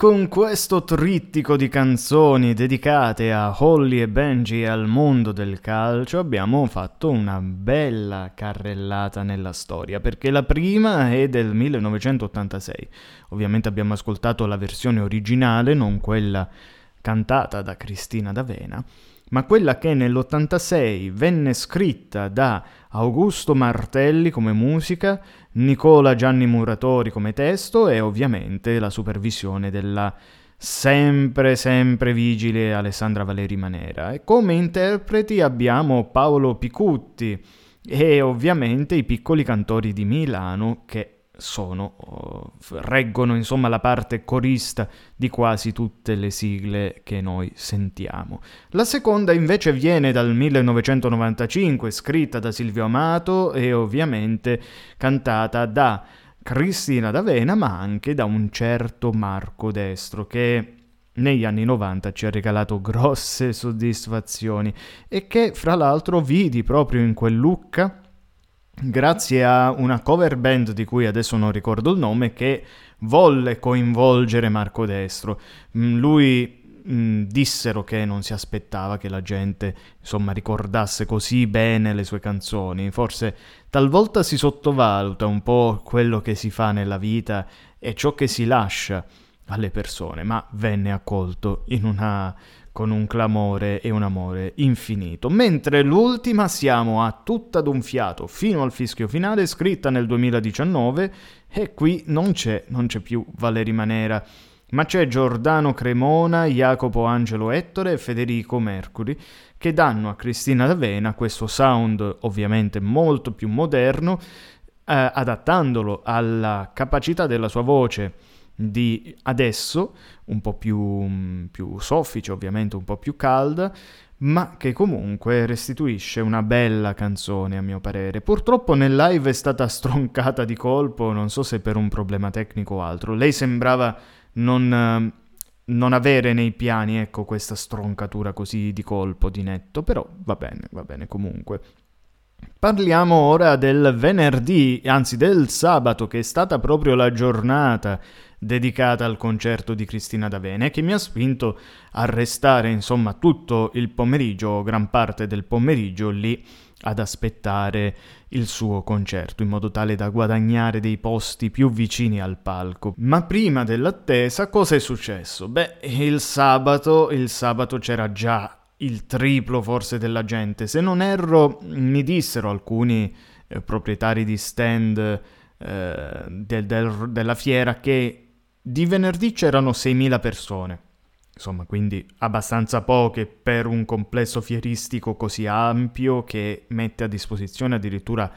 Con questo trittico di canzoni dedicate a Holly e Benji e al mondo del calcio abbiamo fatto una bella carrellata nella storia, perché la prima è del 1986. Ovviamente abbiamo ascoltato la versione originale, non quella cantata da Cristina D'Avena, ma quella che nell'86 venne scritta da Augusto Martelli come musica, Nicola Gianni Muratori come testo e ovviamente la supervisione della sempre sempre vigile Alessandra Valeri Manera. E come interpreti abbiamo Paolo Picutti e ovviamente i piccoli cantori di Milano che sono, oh, reggono insomma la parte corista di quasi tutte le sigle che noi sentiamo. La seconda invece viene dal 1995, scritta da Silvio Amato e ovviamente cantata da Cristina D'Avena, ma anche da un certo Marco Destro che negli anni 90 ci ha regalato grosse soddisfazioni e che fra l'altro vidi proprio in quel Lucca grazie a una cover band di cui adesso non ricordo il nome che volle coinvolgere Marco Destro. Mm, Lui mm, dissero che non si aspettava che la gente insomma ricordasse così bene le sue canzoni. Forse talvolta si sottovaluta un po' quello che si fa nella vita e ciò che si lascia alle persone, ma venne accolto in una con un clamore e un amore infinito. Mentre l'ultima siamo a tutta d'un fiato fino al fischio finale, scritta nel 2019, e qui non c'è, non c'è più Valeri Manera, ma c'è Giordano Cremona, Jacopo Angelo Ettore e Federico Mercuri, che danno a Cristina D'Avena questo sound ovviamente molto più moderno, eh, adattandolo alla capacità della sua voce di adesso, un po' più, più soffice ovviamente, un po' più calda, ma che comunque restituisce una bella canzone a mio parere. Purtroppo nel live è stata stroncata di colpo, non so se per un problema tecnico o altro. Lei sembrava non, non avere nei piani, ecco, questa stroncatura così di colpo, di netto, però va bene, va bene comunque. Parliamo ora del venerdì, anzi del sabato, che è stata proprio la giornata dedicata al concerto di Cristina D'Avena e che mi ha spinto a restare insomma tutto il pomeriggio, gran parte del pomeriggio lì ad aspettare il suo concerto in modo tale da guadagnare dei posti più vicini al palco. Ma prima dell'attesa cosa è successo? Beh, il sabato, il sabato c'era già il triplo forse della gente. Se non erro, mi dissero alcuni eh, proprietari di stand eh, del, del, della fiera che di venerdì c'erano 6.000 persone. Insomma, quindi abbastanza poche per un complesso fieristico così ampio che mette a disposizione addirittura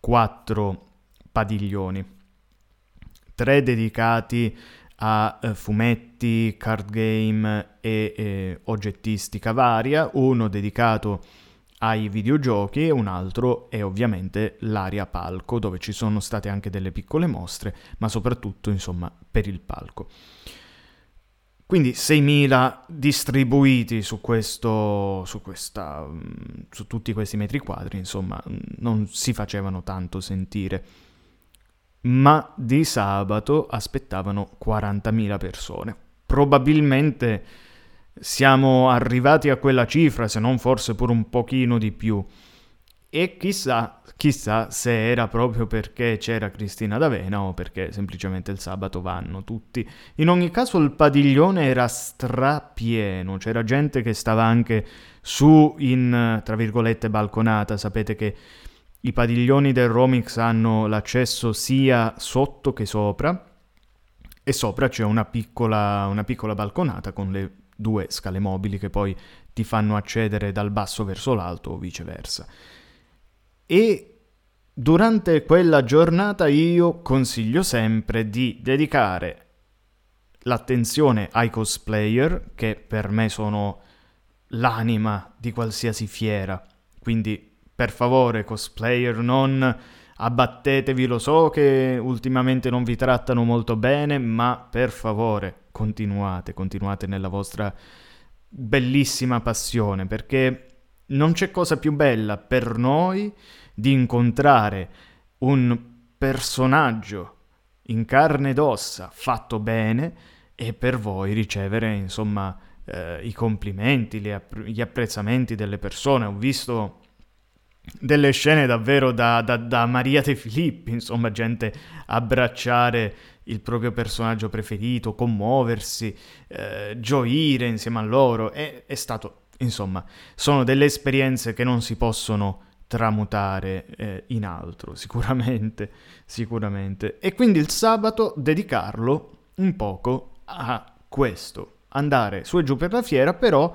quattro padiglioni. Tre dedicati a eh, fumetti, card game e eh, oggettistica varia, uno dedicato ai videogiochi e un altro è ovviamente l'area palco dove ci sono state anche delle piccole mostre, ma soprattutto insomma per il palco. Quindi 6.000 distribuiti su, questo, su, questa, mm, su tutti questi metri quadri, insomma, non si facevano tanto sentire. Ma di sabato aspettavano 40.000 persone. Probabilmente siamo arrivati a quella cifra, se non forse pure un pochino di più. E chissà, chissà se era proprio perché c'era Cristina D'Avena o perché semplicemente il sabato vanno tutti. In ogni caso il padiglione era strapieno, c'era gente che stava anche su in, tra virgolette, balconata. Sapete che i padiglioni del Romix hanno l'accesso sia sotto che sopra e sopra c'è una piccola, una piccola balconata con le due scale mobili che poi ti fanno accedere dal basso verso l'alto o viceversa. E durante quella giornata io consiglio sempre di dedicare l'attenzione ai cosplayer, che per me sono l'anima di qualsiasi fiera. Quindi, per favore, cosplayer, non abbattetevi, lo so che ultimamente non vi trattano molto bene, ma per favore, continuate, continuate nella vostra bellissima passione, perché non c'è cosa più bella per noi di incontrare un personaggio in carne ed ossa fatto bene e per voi ricevere insomma eh, i complimenti, app- gli, apprezzamenti delle persone. Ho visto delle scene davvero da, da, da Maria De Filippi, insomma gente abbracciare il proprio personaggio preferito, commuoversi, eh, gioire insieme a loro. È, è stato Insomma, sono delle esperienze che non si possono tramutare eh, in altro, sicuramente, sicuramente. E quindi il sabato dedicarlo un poco a questo, andare su e giù per la fiera, però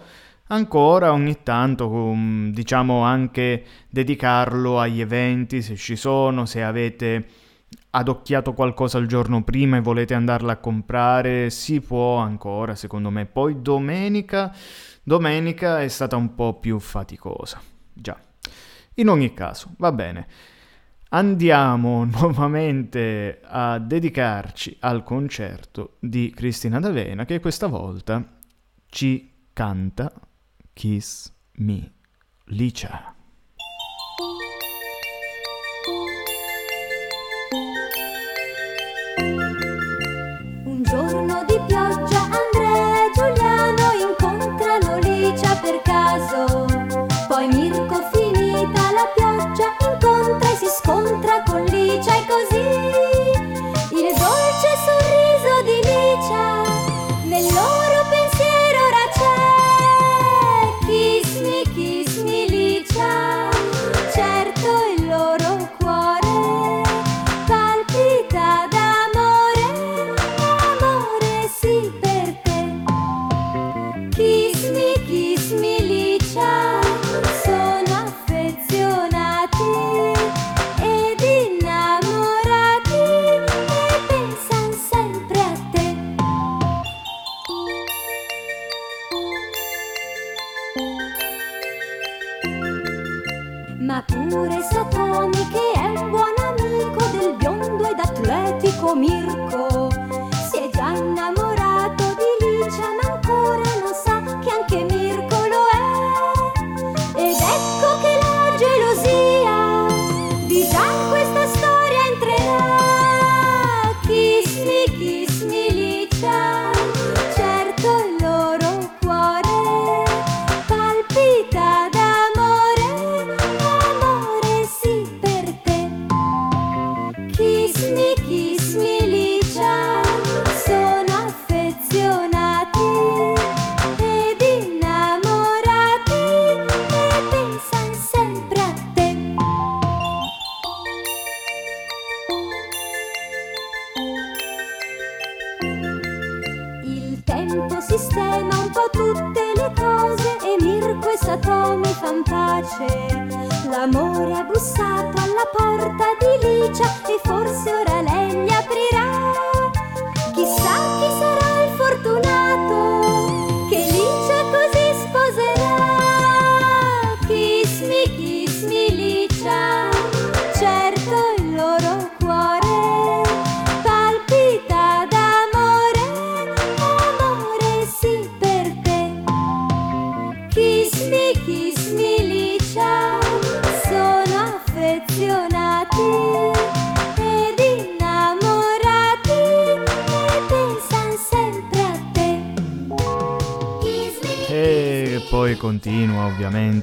ancora ogni tanto, um, diciamo anche dedicarlo agli eventi, se ci sono, se avete adocchiato qualcosa il giorno prima e volete andarla a comprare, si può ancora, secondo me. Poi domenica Domenica è stata un po' più faticosa. Già. In ogni caso, va bene. Andiamo nuovamente a dedicarci al concerto di Cristina D'Avena che questa volta ci canta Kiss Me Licia.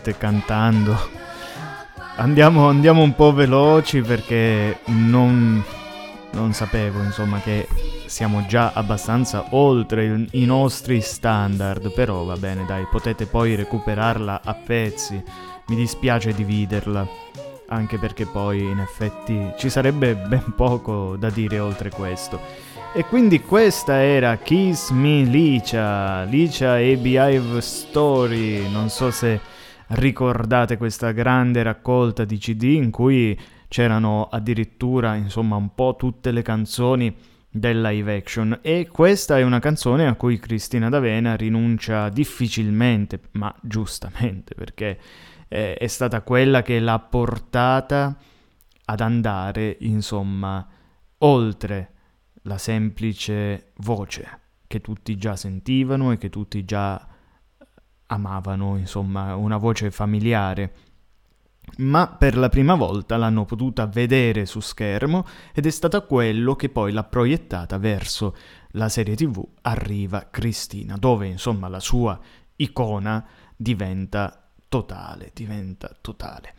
Ovviamente cantando. Andiamo, andiamo un po' veloci perché non, non sapevo insomma che siamo già abbastanza oltre il, i nostri standard, però va bene dai, potete poi recuperarla a pezzi, mi dispiace dividerla, anche perché poi in effetti ci sarebbe ben poco da dire oltre questo. E quindi questa era Kiss Me Licia, Licia e Behive Story, non so se ricordate questa grande raccolta di CD in cui c'erano addirittura insomma un po' tutte le canzoni del live action. E questa è una canzone a cui Cristina D'Avena rinuncia difficilmente, ma giustamente perché è, è stata quella che l'ha portata ad andare insomma oltre la semplice voce che tutti già sentivano e che tutti già amavano, insomma, una voce familiare. Ma per la prima volta l'hanno potuta vedere su schermo ed è stata quello che poi l'ha proiettata verso la serie tv Arriva Cristina, dove insomma la sua icona diventa totale, diventa totale.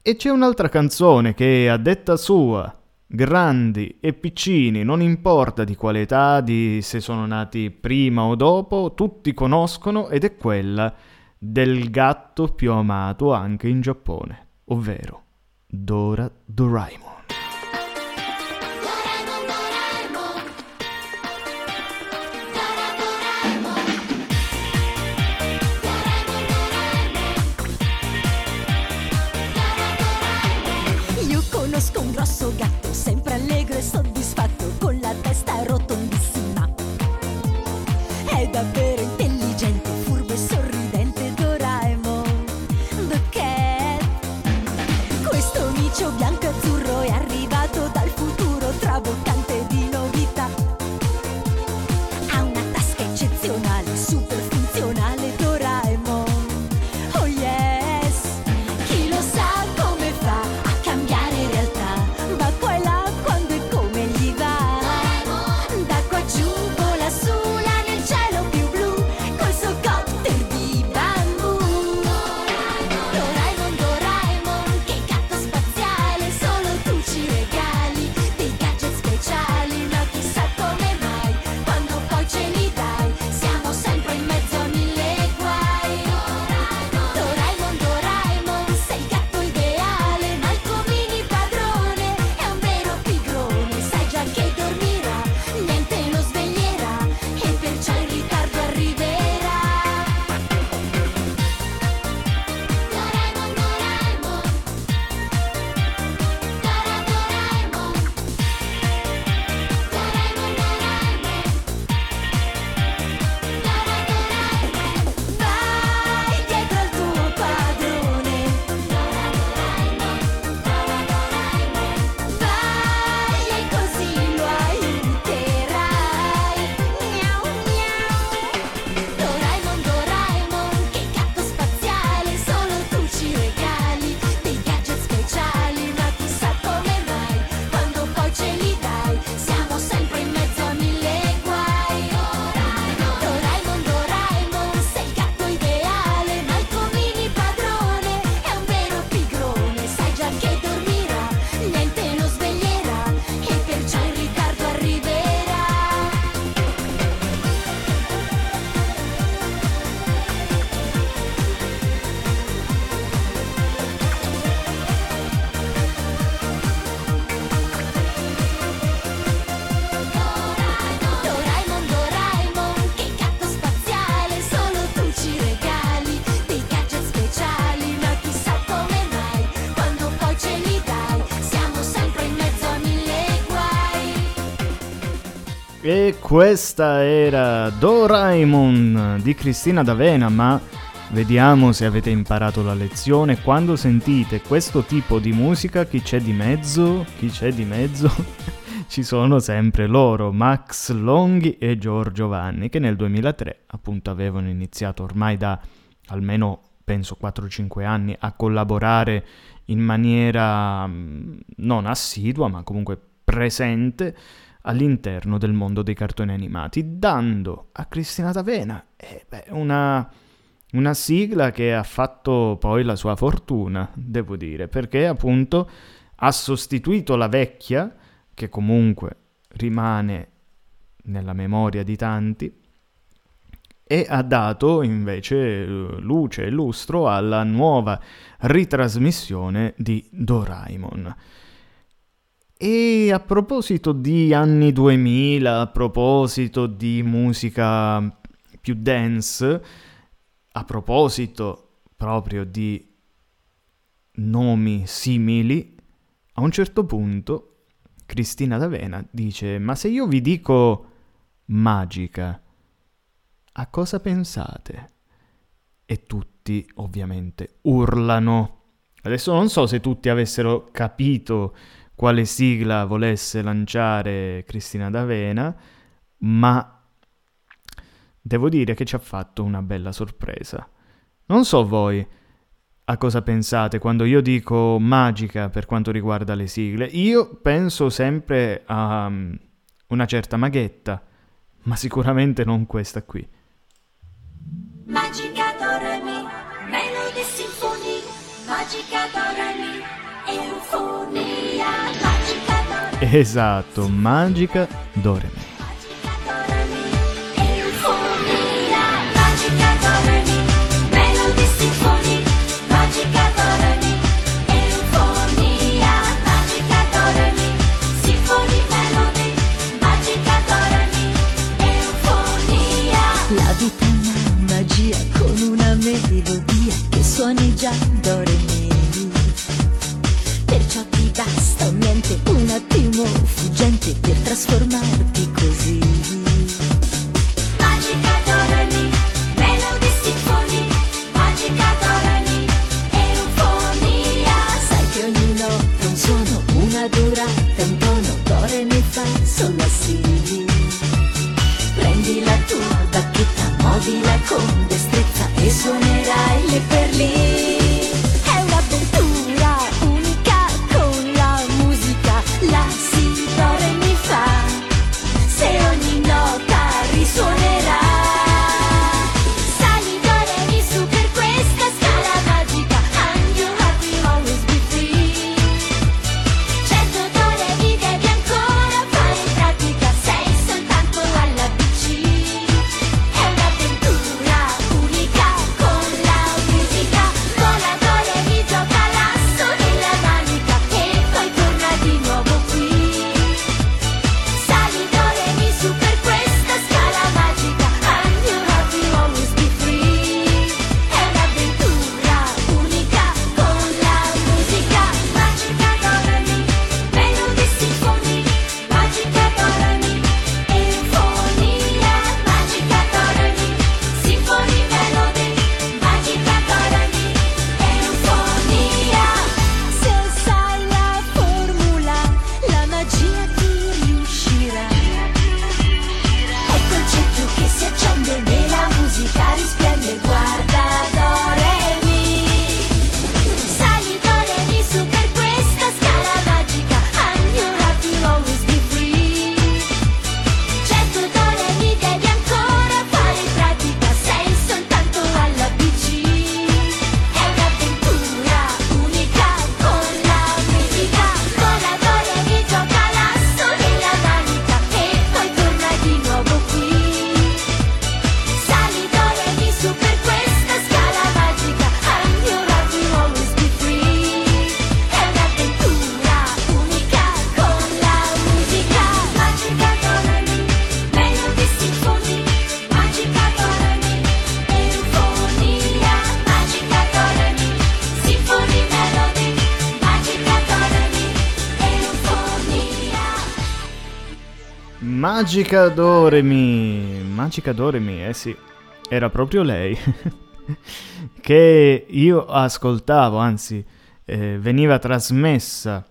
E c'è un'altra canzone che a detta sua grandi e piccini, non importa di quale età, di se sono nati prima o dopo, tutti conoscono ed è quella del gatto più amato anche in Giappone, ovvero Dora Doraemon. Giù vola su là nel cielo più blu questa era Doraemon di Cristina D'Avena, ma vediamo se avete imparato la lezione. Quando sentite questo tipo di musica, chi c'è di mezzo? Chi c'è di mezzo? Ci sono sempre loro, Max Longhi e Giorgio Vanni, che nel 2003 appunto avevano iniziato ormai da almeno penso 4-5 anni a collaborare in maniera mm, non assidua, ma comunque presente all'interno del mondo dei cartoni animati, dando a Cristina D'Avena eh, beh, una, una sigla che ha fatto poi la sua fortuna, devo dire, perché appunto ha sostituito la vecchia, che comunque rimane nella memoria di tanti, e ha dato invece eh, luce e lustro alla nuova ritrasmissione di Doraemon. E a proposito di anni 2000, a proposito di musica più dance, a proposito proprio di nomi simili, a un certo punto Cristina D'Avena dice: Ma se io vi dico magica, a cosa pensate? E tutti ovviamente urlano. Adesso non so se tutti avessero capito quale sigla volesse lanciare Cristina D'Avena, ma devo dire che ci ha fatto una bella sorpresa. Non so voi a cosa pensate quando io dico magica per quanto riguarda le sigle. Io penso sempre a um, una certa maghetta, ma sicuramente non questa qui. Magica Doremi, Melody Symphony, Magica Doremi. Esatto, Magica Doremi. La vita è una magia con una melodia che suoni già do niente, un attimo fuggente per trasformarti così. Magica Doremi, Melody Symphony, Magica Doremi, Eufonia. Sai che ogni notte un suono, una durata, un tono, Dore mi fa solo sì. Prendi la tua bacchetta, muovila con destrezza e suonerai le perline. Magica Doremi, Magica Doremi, eh sì, era proprio lei che io ascoltavo, anzi eh, veniva trasmessa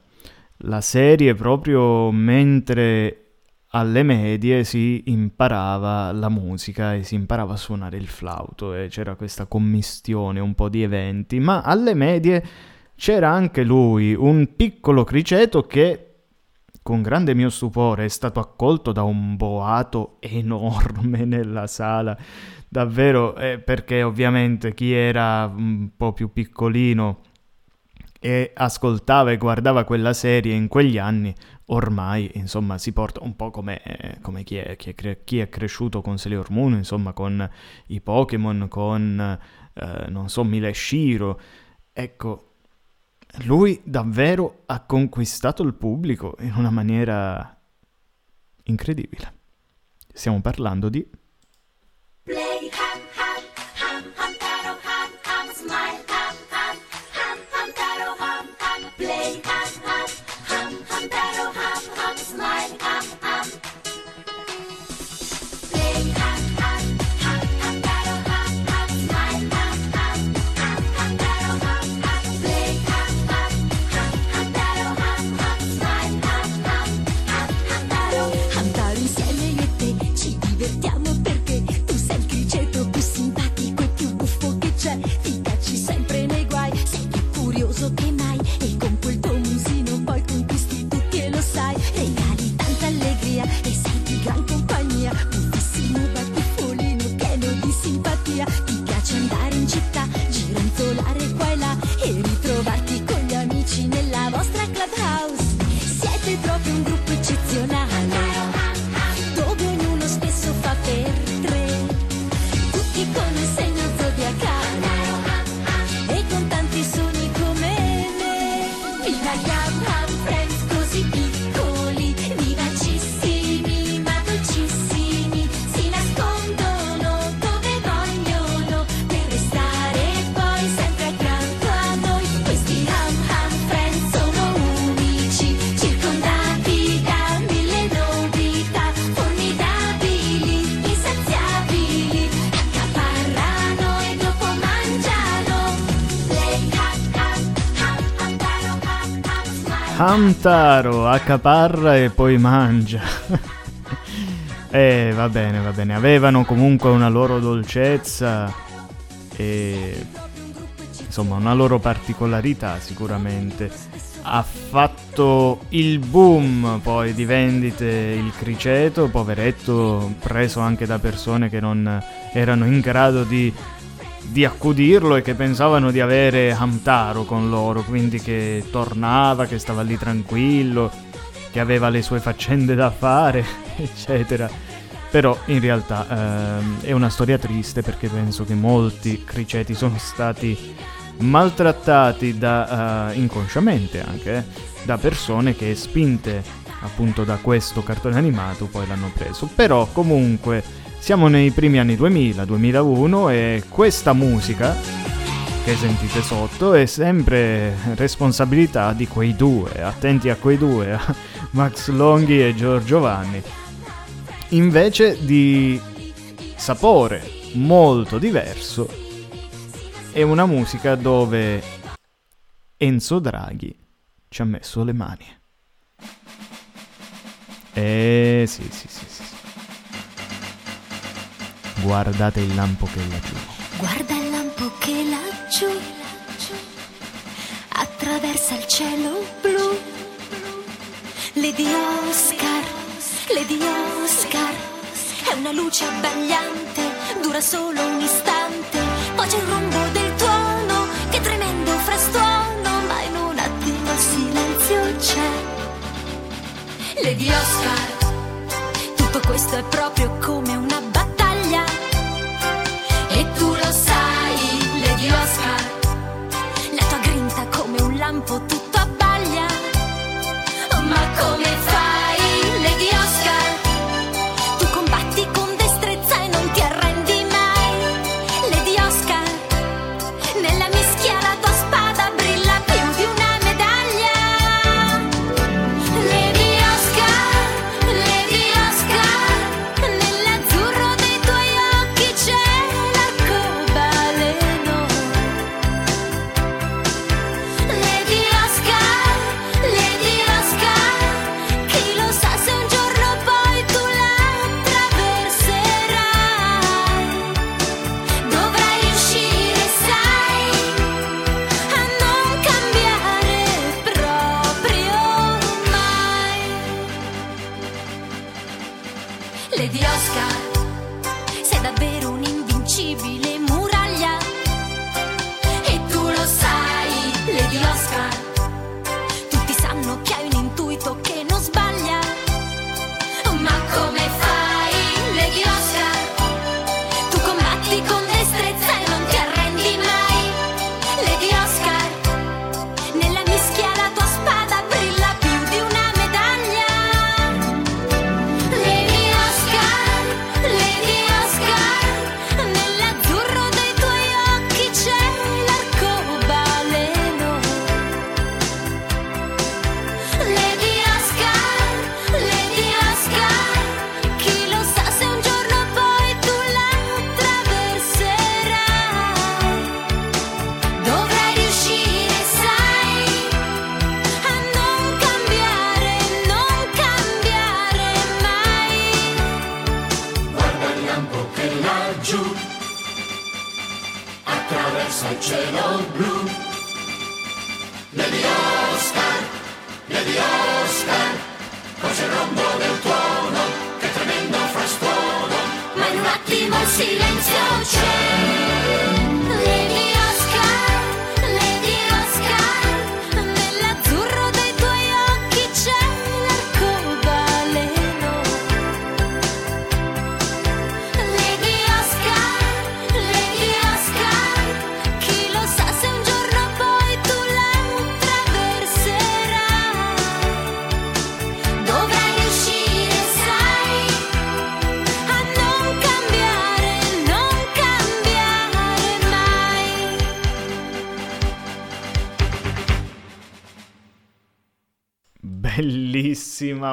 la serie proprio mentre alle medie si imparava la musica e si imparava a suonare il flauto e c'era questa commistione, un po' di eventi, ma alle medie c'era anche lui, un piccolo criceto che con grande mio stupore è stato accolto da un boato enorme nella sala, davvero eh, perché ovviamente chi era un po' più piccolino e ascoltava e guardava quella serie in quegli anni, ormai insomma si porta un po' come, eh, come chi, è, chi, è cre- chi, è, cresciuto con Sailor Moon, insomma con i Pokémon, con eh, non so, Mile Shiro. Ecco, lui davvero ha conquistato il pubblico in una maniera incredibile. Stiamo parlando di... Hamtaro accaparra e poi mangia. eh, va bene, va bene. Avevano comunque una loro dolcezza e insomma una loro particolarità sicuramente. Ha fatto il boom poi di vendite il criceto, poveretto, preso anche da persone che non erano in grado di di accudirlo e che pensavano di avere Hamtaro con loro, quindi che tornava, che stava lì tranquillo, che aveva le sue faccende da fare, eccetera. Però in realtà ehm, è una storia triste perché penso che molti criceti sono stati maltrattati da, uh, inconsciamente anche, eh, da persone che spinte appunto da questo cartone animato poi l'hanno preso. Però comunque siamo nei primi anni 2000, 2001 e questa musica che sentite sotto è sempre responsabilità di quei due, attenti a quei due, Max Longhi e Giorgio Vanni. Invece di sapore molto diverso, è una musica dove Enzo Draghi ci ha messo le mani. Eh sì, sì, sì, sì. Guardate il lampo che è laggiù. Guarda il lampo che è laggiù. Attraversa il cielo blu. Lady Oscar, Lady Oscar. È una luce abbagliante, dura solo un istante. Poi c'è il rombo del tuono, che tremendo frastuono. Ma in un attimo il silenzio c'è. Lady Oscar, tutto questo è proprio come una lampo tutto Lady Oscar, sei davvero muraglia.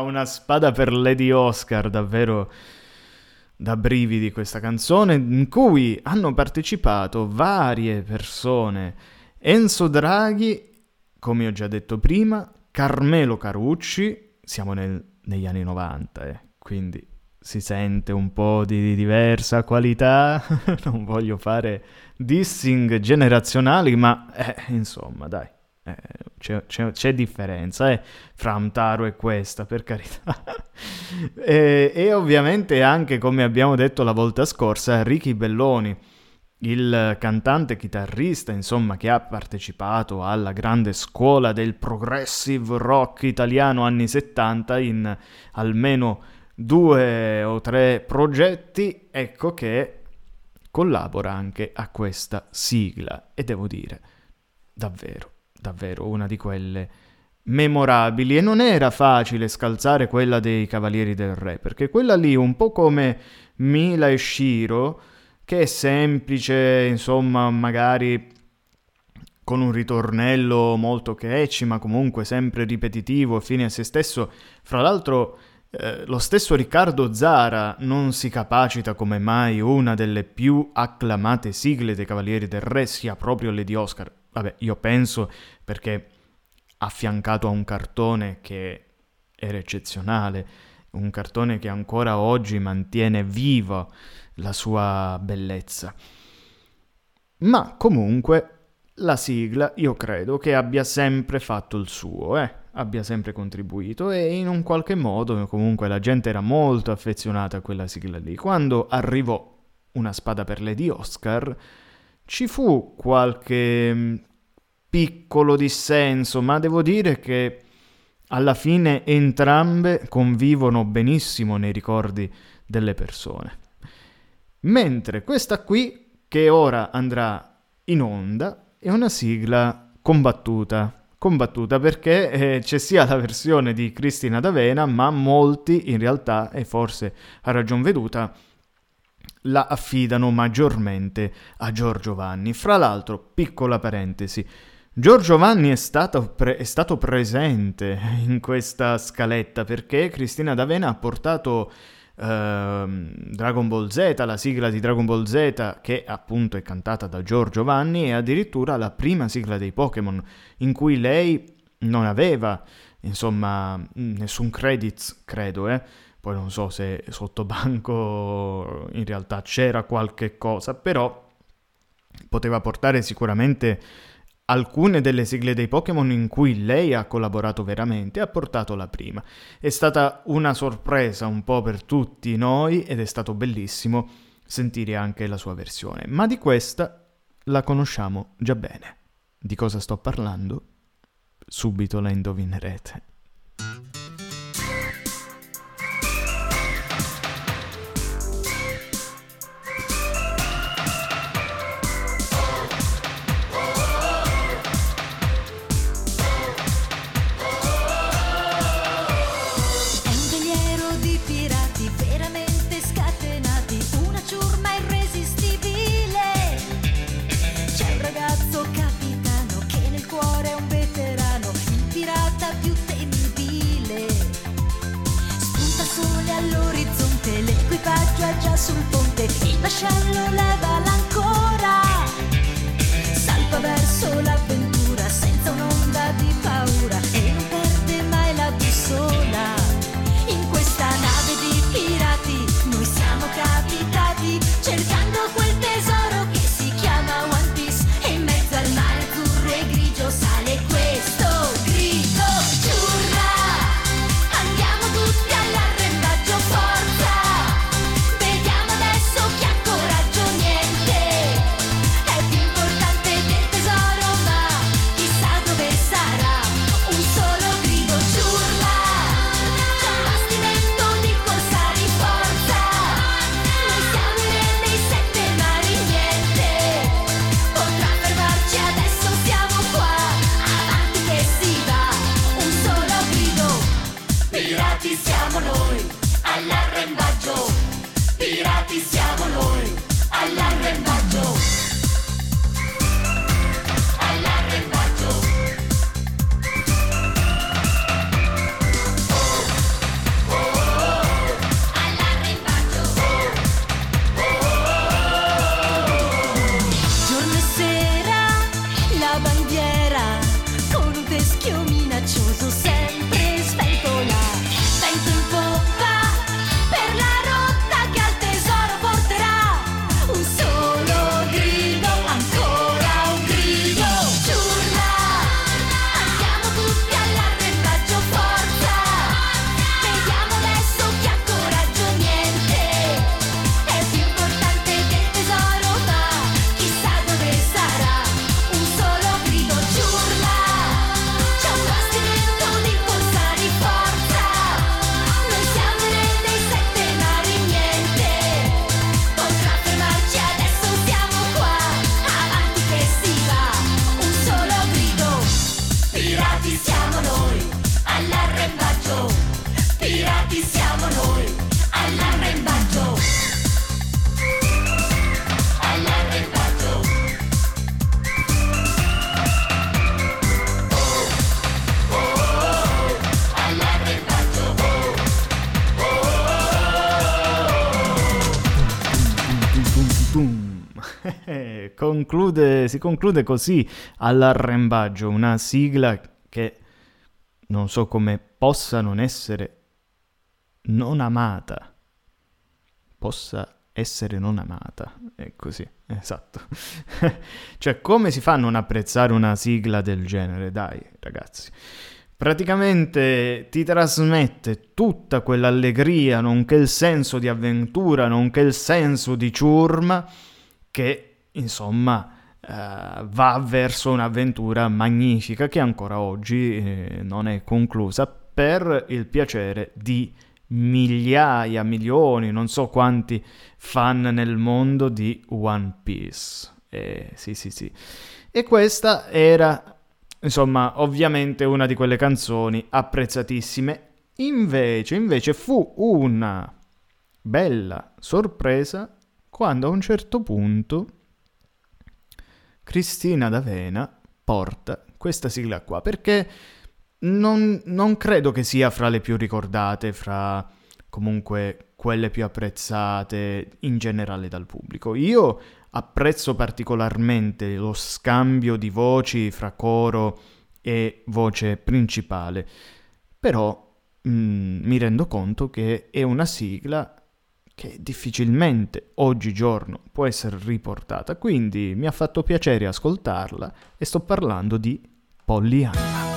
Una spada per Lady Oscar, davvero da brividi questa canzone in cui hanno partecipato varie persone. Enzo Draghi, come ho già detto prima, Carmelo Carucci, siamo nel- negli anni 90, eh, quindi si sente un po' di diversa qualità, non voglio fare dissing generazionali, ma eh, insomma, dai. Eh, c'è, c'è- c'è differenza eh, fra Amtaro e questa, per carità. e, e ovviamente anche, come abbiamo detto la volta scorsa, Ricky Belloni, il cantante chitarrista, insomma, che ha partecipato alla grande scuola del progressive rock italiano anni 70 in almeno due o tre progetti, ecco che collabora anche a questa sigla e devo dire, davvero, davvero una di quelle memorabili e non era facile scalzare quella dei Cavalieri del Re, perché quella lì, un po' come Mila e Shiro, che è semplice, insomma, magari con un ritornello molto catchy, ma comunque sempre ripetitivo, fine a se stesso. Fra l'altro, eh, lo stesso Riccardo Zara non si capacita come mai una delle più acclamate sigle dei Cavalieri del Re sia proprio Lady Oscar. Vabbè, io penso perché affiancato a un cartone che era eccezionale, un cartone che ancora oggi mantiene viva la sua bellezza. Ma comunque la sigla io credo che abbia sempre fatto il suo, eh, abbia sempre contribuito e in un qualche modo comunque la gente era molto affezionata a quella sigla lì. Quando arrivò una spada per Lady Oscar ci fu qualche mm, piccolo dissenso, ma devo dire che alla fine entrambe convivono benissimo nei ricordi delle persone. Mentre questa qui, che ora andrà in onda, è una sigla combattuta. Combattuta perché eh, c'è sia la versione di Cristina D'Avena, ma molti in realtà, e forse a ragion veduta, la affidano maggiormente a Giorgio Vanni. Fra l'altro, piccola parentesi, Giorgio Vanni è stato, pre- è stato presente in questa scaletta perché Cristina D'Avena ha portato ehm, Dragon Ball Z, la sigla di Dragon Ball Z che appunto è cantata da Giorgio Vanni e addirittura la prima sigla dei Pokémon in cui lei non aveva insomma nessun credits credo eh poi non so se sotto banco in realtà c'era qualche cosa però poteva portare sicuramente alcune delle sigle dei Pokémon in cui lei ha collaborato veramente ha portato la prima. È stata una sorpresa un po' per tutti noi ed è stato bellissimo sentire anche la sua versione, ma di questa la conosciamo già bene. Di cosa sto parlando? Subito la indovinerete. Sul ponte, il vascello leva l'ancora. Conclude, così all'arrembaggio, una sigla che non so come possa non essere non amata. Possa essere non amata. È così, esatto. cioè, come si fa a non apprezzare una sigla del genere? Dai, ragazzi. Praticamente ti trasmette tutta quell'allegria, nonché il senso di avventura, nonché il senso di ciurma, che insomma eh, va verso un'avventura magnifica che ancora oggi eh, non è conclusa per il piacere di migliaia, milioni, non so quanti fan nel mondo di One Piece. Eh, sì, sì, sì. E questa era Insomma, ovviamente una di quelle canzoni apprezzatissime. Invece, invece fu una bella sorpresa quando a un certo punto Cristina D'Avena porta questa sigla qua, perché non, non credo che sia fra le più ricordate, fra comunque quelle più apprezzate in generale dal pubblico. Io apprezzo particolarmente lo scambio di voci fra coro e voce principale, però mm, mi rendo conto che è una sigla che difficilmente oggigiorno può essere riportata, quindi mi ha fatto piacere ascoltarla e sto parlando di Pollyanna.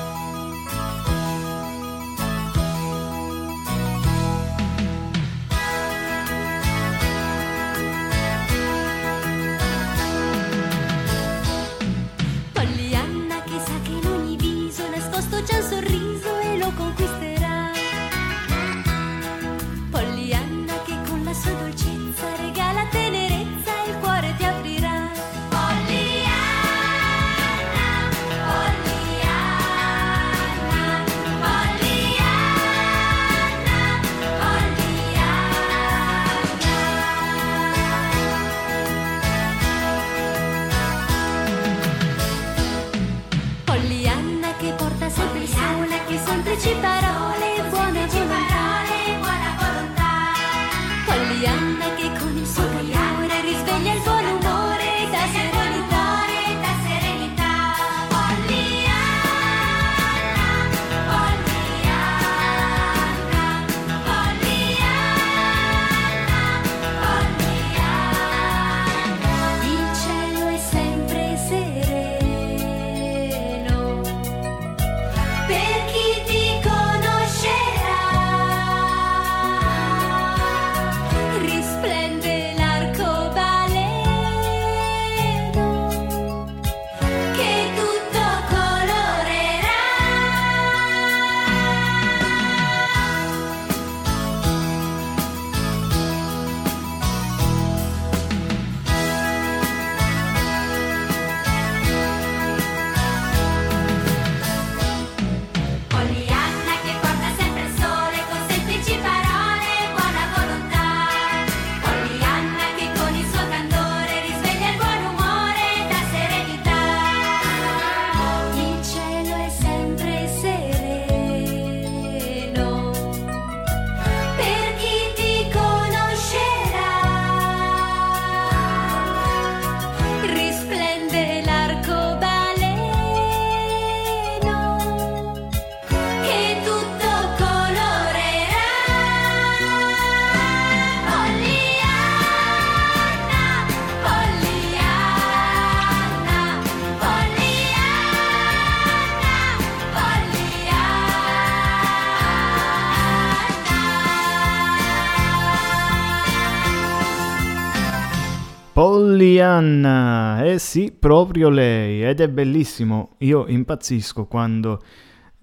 proprio lei ed è bellissimo. Io impazzisco quando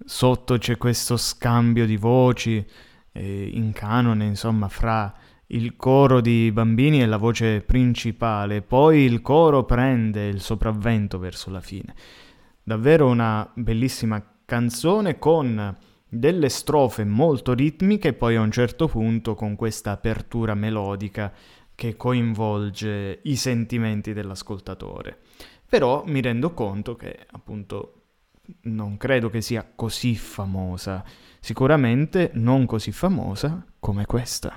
sotto c'è questo scambio di voci eh, in canone, insomma, fra il coro di bambini e la voce principale, poi il coro prende il sopravvento verso la fine. Davvero una bellissima canzone con delle strofe molto ritmiche, poi a un certo punto con questa apertura melodica che coinvolge i sentimenti dell'ascoltatore però mi rendo conto che appunto non credo che sia così famosa, sicuramente non così famosa come questa.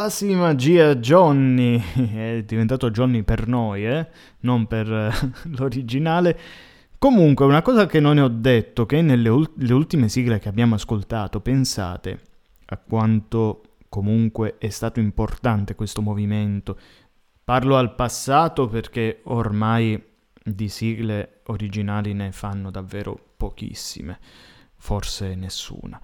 Quasi magia Johnny, è diventato Johnny per noi, eh? non per eh, l'originale. Comunque, una cosa che non ne ho detto, che nelle ul- le ultime sigle che abbiamo ascoltato, pensate a quanto comunque è stato importante questo movimento. Parlo al passato perché ormai di sigle originali ne fanno davvero pochissime, forse nessuna.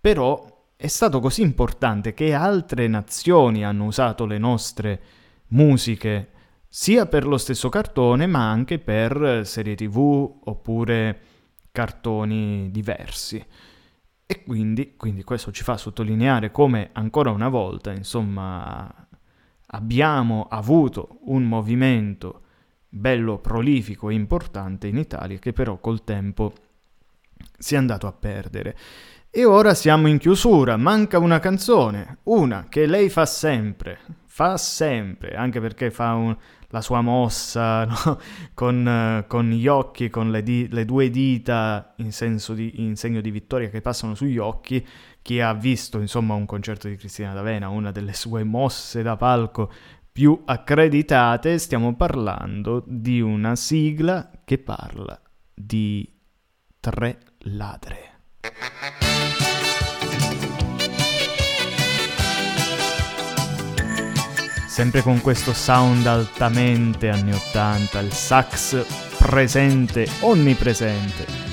Però è stato così importante che altre nazioni hanno usato le nostre musiche sia per lo stesso cartone ma anche per serie tv oppure cartoni diversi. E quindi, quindi questo ci fa sottolineare come ancora una volta, insomma, abbiamo avuto un movimento bello prolifico e importante in Italia che però col tempo si è andato a perdere. E ora siamo in chiusura, manca una canzone, una che lei fa sempre, fa sempre, anche perché fa un- la sua mossa no? con, con gli occhi, con le, di- le due dita in, di- in segno di vittoria che passano sugli occhi. Chi ha visto insomma un concerto di Cristina D'Avena, una delle sue mosse da palco più accreditate, stiamo parlando di una sigla che parla di tre ladre. Sempre con questo sound altamente anni 80, il sax presente, onnipresente.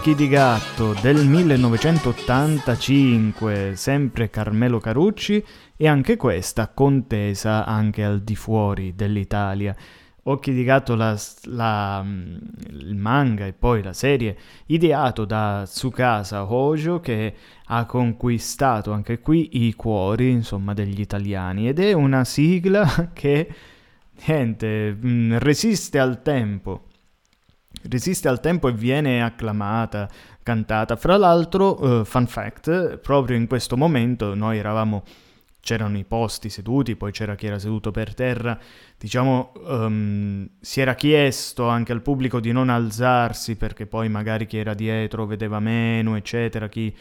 Occhi di gatto del 1985, sempre Carmelo Carucci e anche questa contesa anche al di fuori dell'Italia. Occhi di gatto, la, la, mm, il manga e poi la serie ideato da Tsukasa Hojo che ha conquistato anche qui i cuori, insomma, degli italiani ed è una sigla che, niente, mm, resiste al tempo resiste al tempo e viene acclamata, cantata. Fra l'altro, uh, fun fact, proprio in questo momento noi eravamo, c'erano i posti seduti, poi c'era chi era seduto per terra, diciamo, um, si era chiesto anche al pubblico di non alzarsi perché poi magari chi era dietro vedeva meno, eccetera, chi...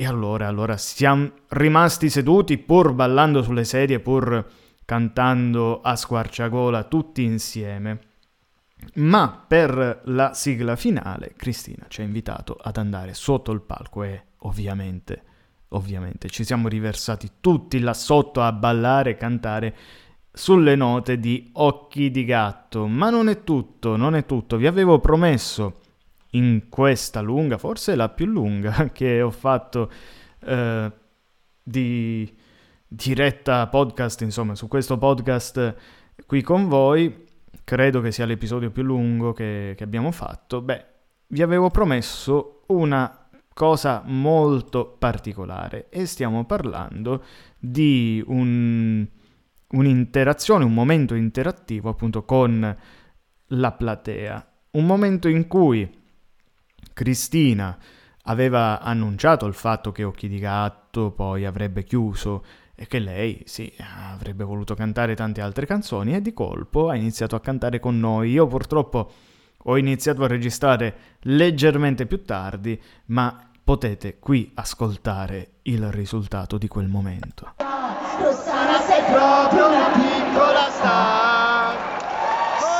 E allora, allora siamo rimasti seduti pur ballando sulle sedie, pur cantando a squarciagola tutti insieme. Ma per la sigla finale Cristina ci ha invitato ad andare sotto il palco e ovviamente, ovviamente ci siamo riversati tutti là sotto a ballare e cantare sulle note di Occhi di gatto. Ma non è tutto, non è tutto. Vi avevo promesso in questa lunga, forse la più lunga che ho fatto eh, di diretta podcast, insomma, su questo podcast qui con voi credo che sia l'episodio più lungo che, che abbiamo fatto, beh, vi avevo promesso una cosa molto particolare e stiamo parlando di un, un'interazione, un momento interattivo appunto con la platea, un momento in cui Cristina aveva annunciato il fatto che Occhi di Gatto poi avrebbe chiuso e che lei, sì, avrebbe voluto cantare tante altre canzoni e di colpo ha iniziato a cantare con noi. Io purtroppo ho iniziato a registrare leggermente più tardi, ma potete qui ascoltare il risultato di quel momento. Rossana sei proprio una piccola star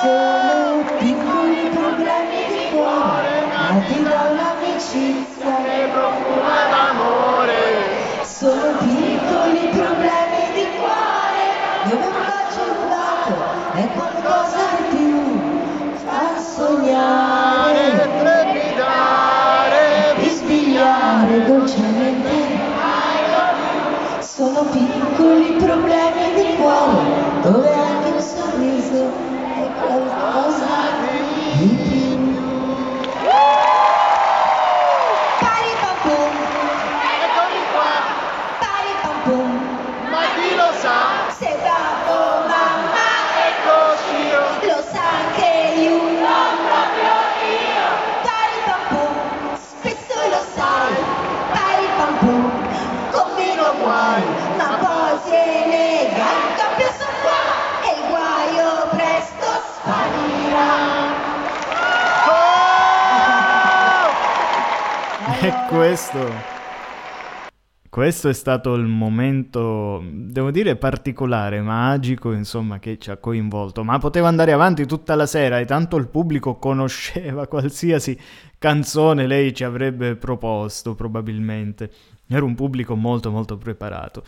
Sono piccoli problemi di cuore Nati dall'amicizia e piccoli problemi di cuore questo... Questo è stato il momento, devo dire, particolare, magico, insomma, che ci ha coinvolto. Ma poteva andare avanti tutta la sera e tanto il pubblico conosceva qualsiasi canzone lei ci avrebbe proposto, probabilmente. Era un pubblico molto, molto preparato.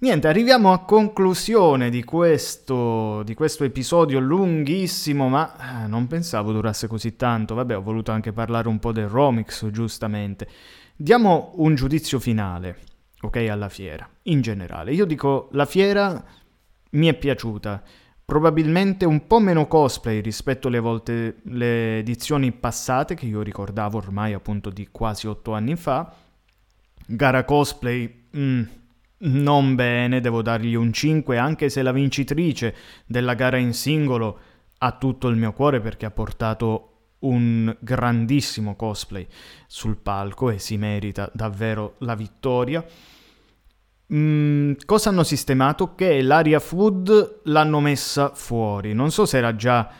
Niente, arriviamo a conclusione di questo, di questo episodio lunghissimo, ma eh, non pensavo durasse così tanto. Vabbè, ho voluto anche parlare un po' del Romix, giustamente. Diamo un giudizio finale, ok, alla fiera, in generale. Io dico, la fiera mi è piaciuta. Probabilmente un po' meno cosplay rispetto alle volte, le edizioni passate, che io ricordavo ormai appunto di quasi otto anni fa. Gara cosplay, mm, non bene, devo dargli un 5, anche se la vincitrice della gara in singolo ha tutto il mio cuore perché ha portato un grandissimo cosplay sul palco e si merita davvero la vittoria. Mm, cosa hanno sistemato? Che l'aria food l'hanno messa fuori. Non so se era già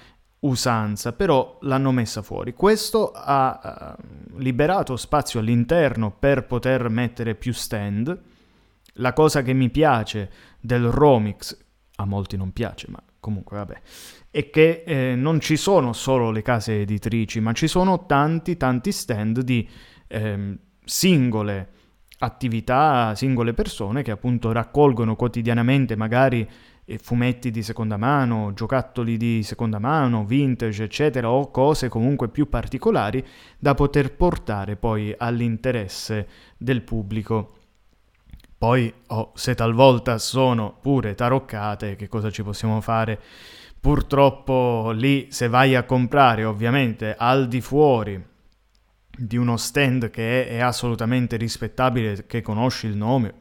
usanza, però l'hanno messa fuori. Questo ha eh, liberato spazio all'interno per poter mettere più stand. La cosa che mi piace del Romix, a molti non piace, ma comunque vabbè, è che eh, non ci sono solo le case editrici, ma ci sono tanti tanti stand di ehm, singole attività, singole persone che appunto raccolgono quotidianamente magari eh, fumetti di seconda mano, giocattoli di seconda mano, vintage, eccetera, o cose comunque più particolari da poter portare poi all'interesse del pubblico. Poi, oh, se talvolta sono pure taroccate, che cosa ci possiamo fare? Purtroppo lì, se vai a comprare, ovviamente al di fuori di uno stand che è, è assolutamente rispettabile, che conosci il nome,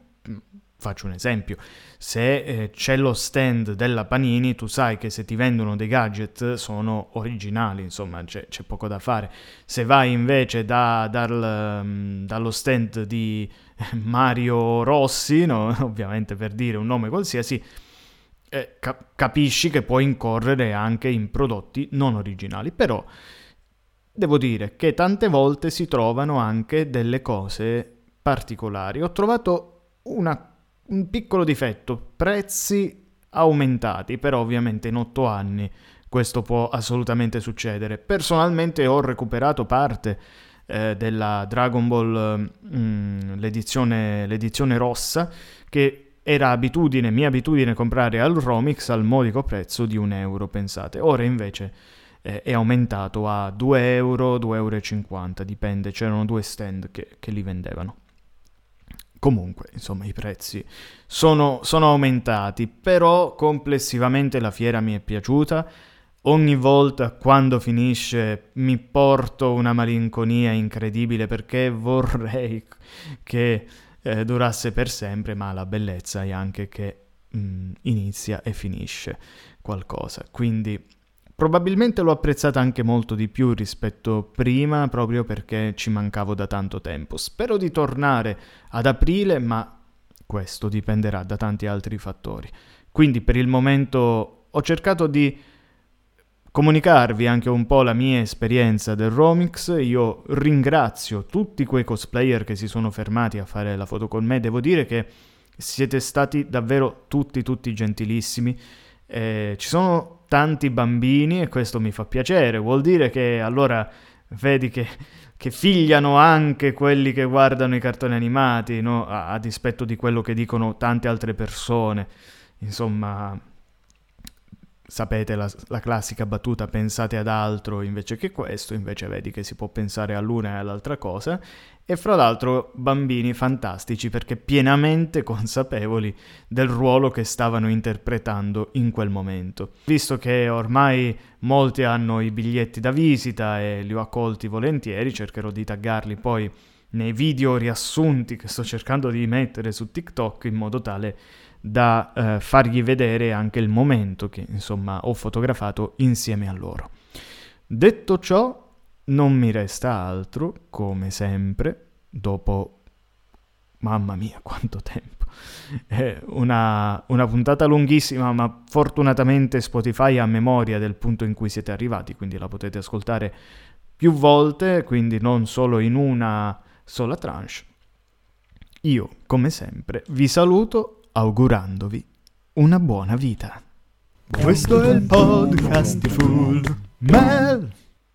faccio un esempio, se eh, c'è lo stand della Panini, tu sai che se ti vendono dei gadget sono originali, insomma c'è, c'è poco da fare. Se vai invece da, dal, um, dallo stand di Mario Rossi, no? ovviamente per dire un nome qualsiasi, eh, cap- capisci che puoi incorrere anche in prodotti non originali, però devo dire che tante volte si trovano anche delle cose particolari. Ho trovato una un piccolo difetto, prezzi aumentati, però ovviamente in otto anni questo può assolutamente succedere. Personalmente ho recuperato parte eh, della Dragon Ball mm, l'edizione, l'edizione rossa che era abitudine, mia abitudine comprare al Romix al modico prezzo di un euro, pensate. Ora invece eh, è aumentato a 2 euro, 2,50 euro, dipende, c'erano due stand che, che li vendevano. Comunque, insomma, i prezzi sono, sono, aumentati, però complessivamente la fiera mi è piaciuta. Ogni volta quando finisce mi porto una malinconia incredibile perché vorrei che eh, durasse per sempre, ma la bellezza è anche che mh, mm, inizia e finisce qualcosa. Quindi Probabilmente l'ho apprezzata anche molto di più rispetto prima, proprio perché ci mancavo da tanto tempo. Spero di tornare ad aprile, ma questo dipenderà da tanti altri fattori. Quindi per il momento ho cercato di comunicarvi anche un po' la mia esperienza del Romix. Io ringrazio tutti quei cosplayer che si sono fermati a fare la foto con me. Devo dire che siete stati davvero tutti, tutti gentilissimi. Eh, ci sono tanti bambini e questo mi fa piacere, vuol dire che allora vedi che, che figliano anche quelli che guardano i cartoni animati, no? a, a dispetto di quello che dicono tante altre persone. Insomma, sapete la, la, classica battuta pensate ad altro invece che questo, invece vedi che si può pensare all'una e all'altra cosa, e fra l'altro bambini fantastici perché pienamente consapevoli del ruolo che stavano interpretando in quel momento. Visto che ormai molti hanno i biglietti da visita e li ho accolti volentieri, cercherò di taggarli poi nei video riassunti che sto cercando di mettere su TikTok in modo tale da eh, fargli vedere anche il momento che insomma ho fotografato insieme a loro. Detto ciò, non mi resta altro, come sempre, dopo... Mamma mia, quanto tempo! È una, una puntata lunghissima, ma fortunatamente Spotify ha memoria del punto in cui siete arrivati, quindi la potete ascoltare più volte, quindi non solo in una sola tranche. Io, come sempre, vi saluto augurandovi una buona vita. Questo è il podcast di Full Mel.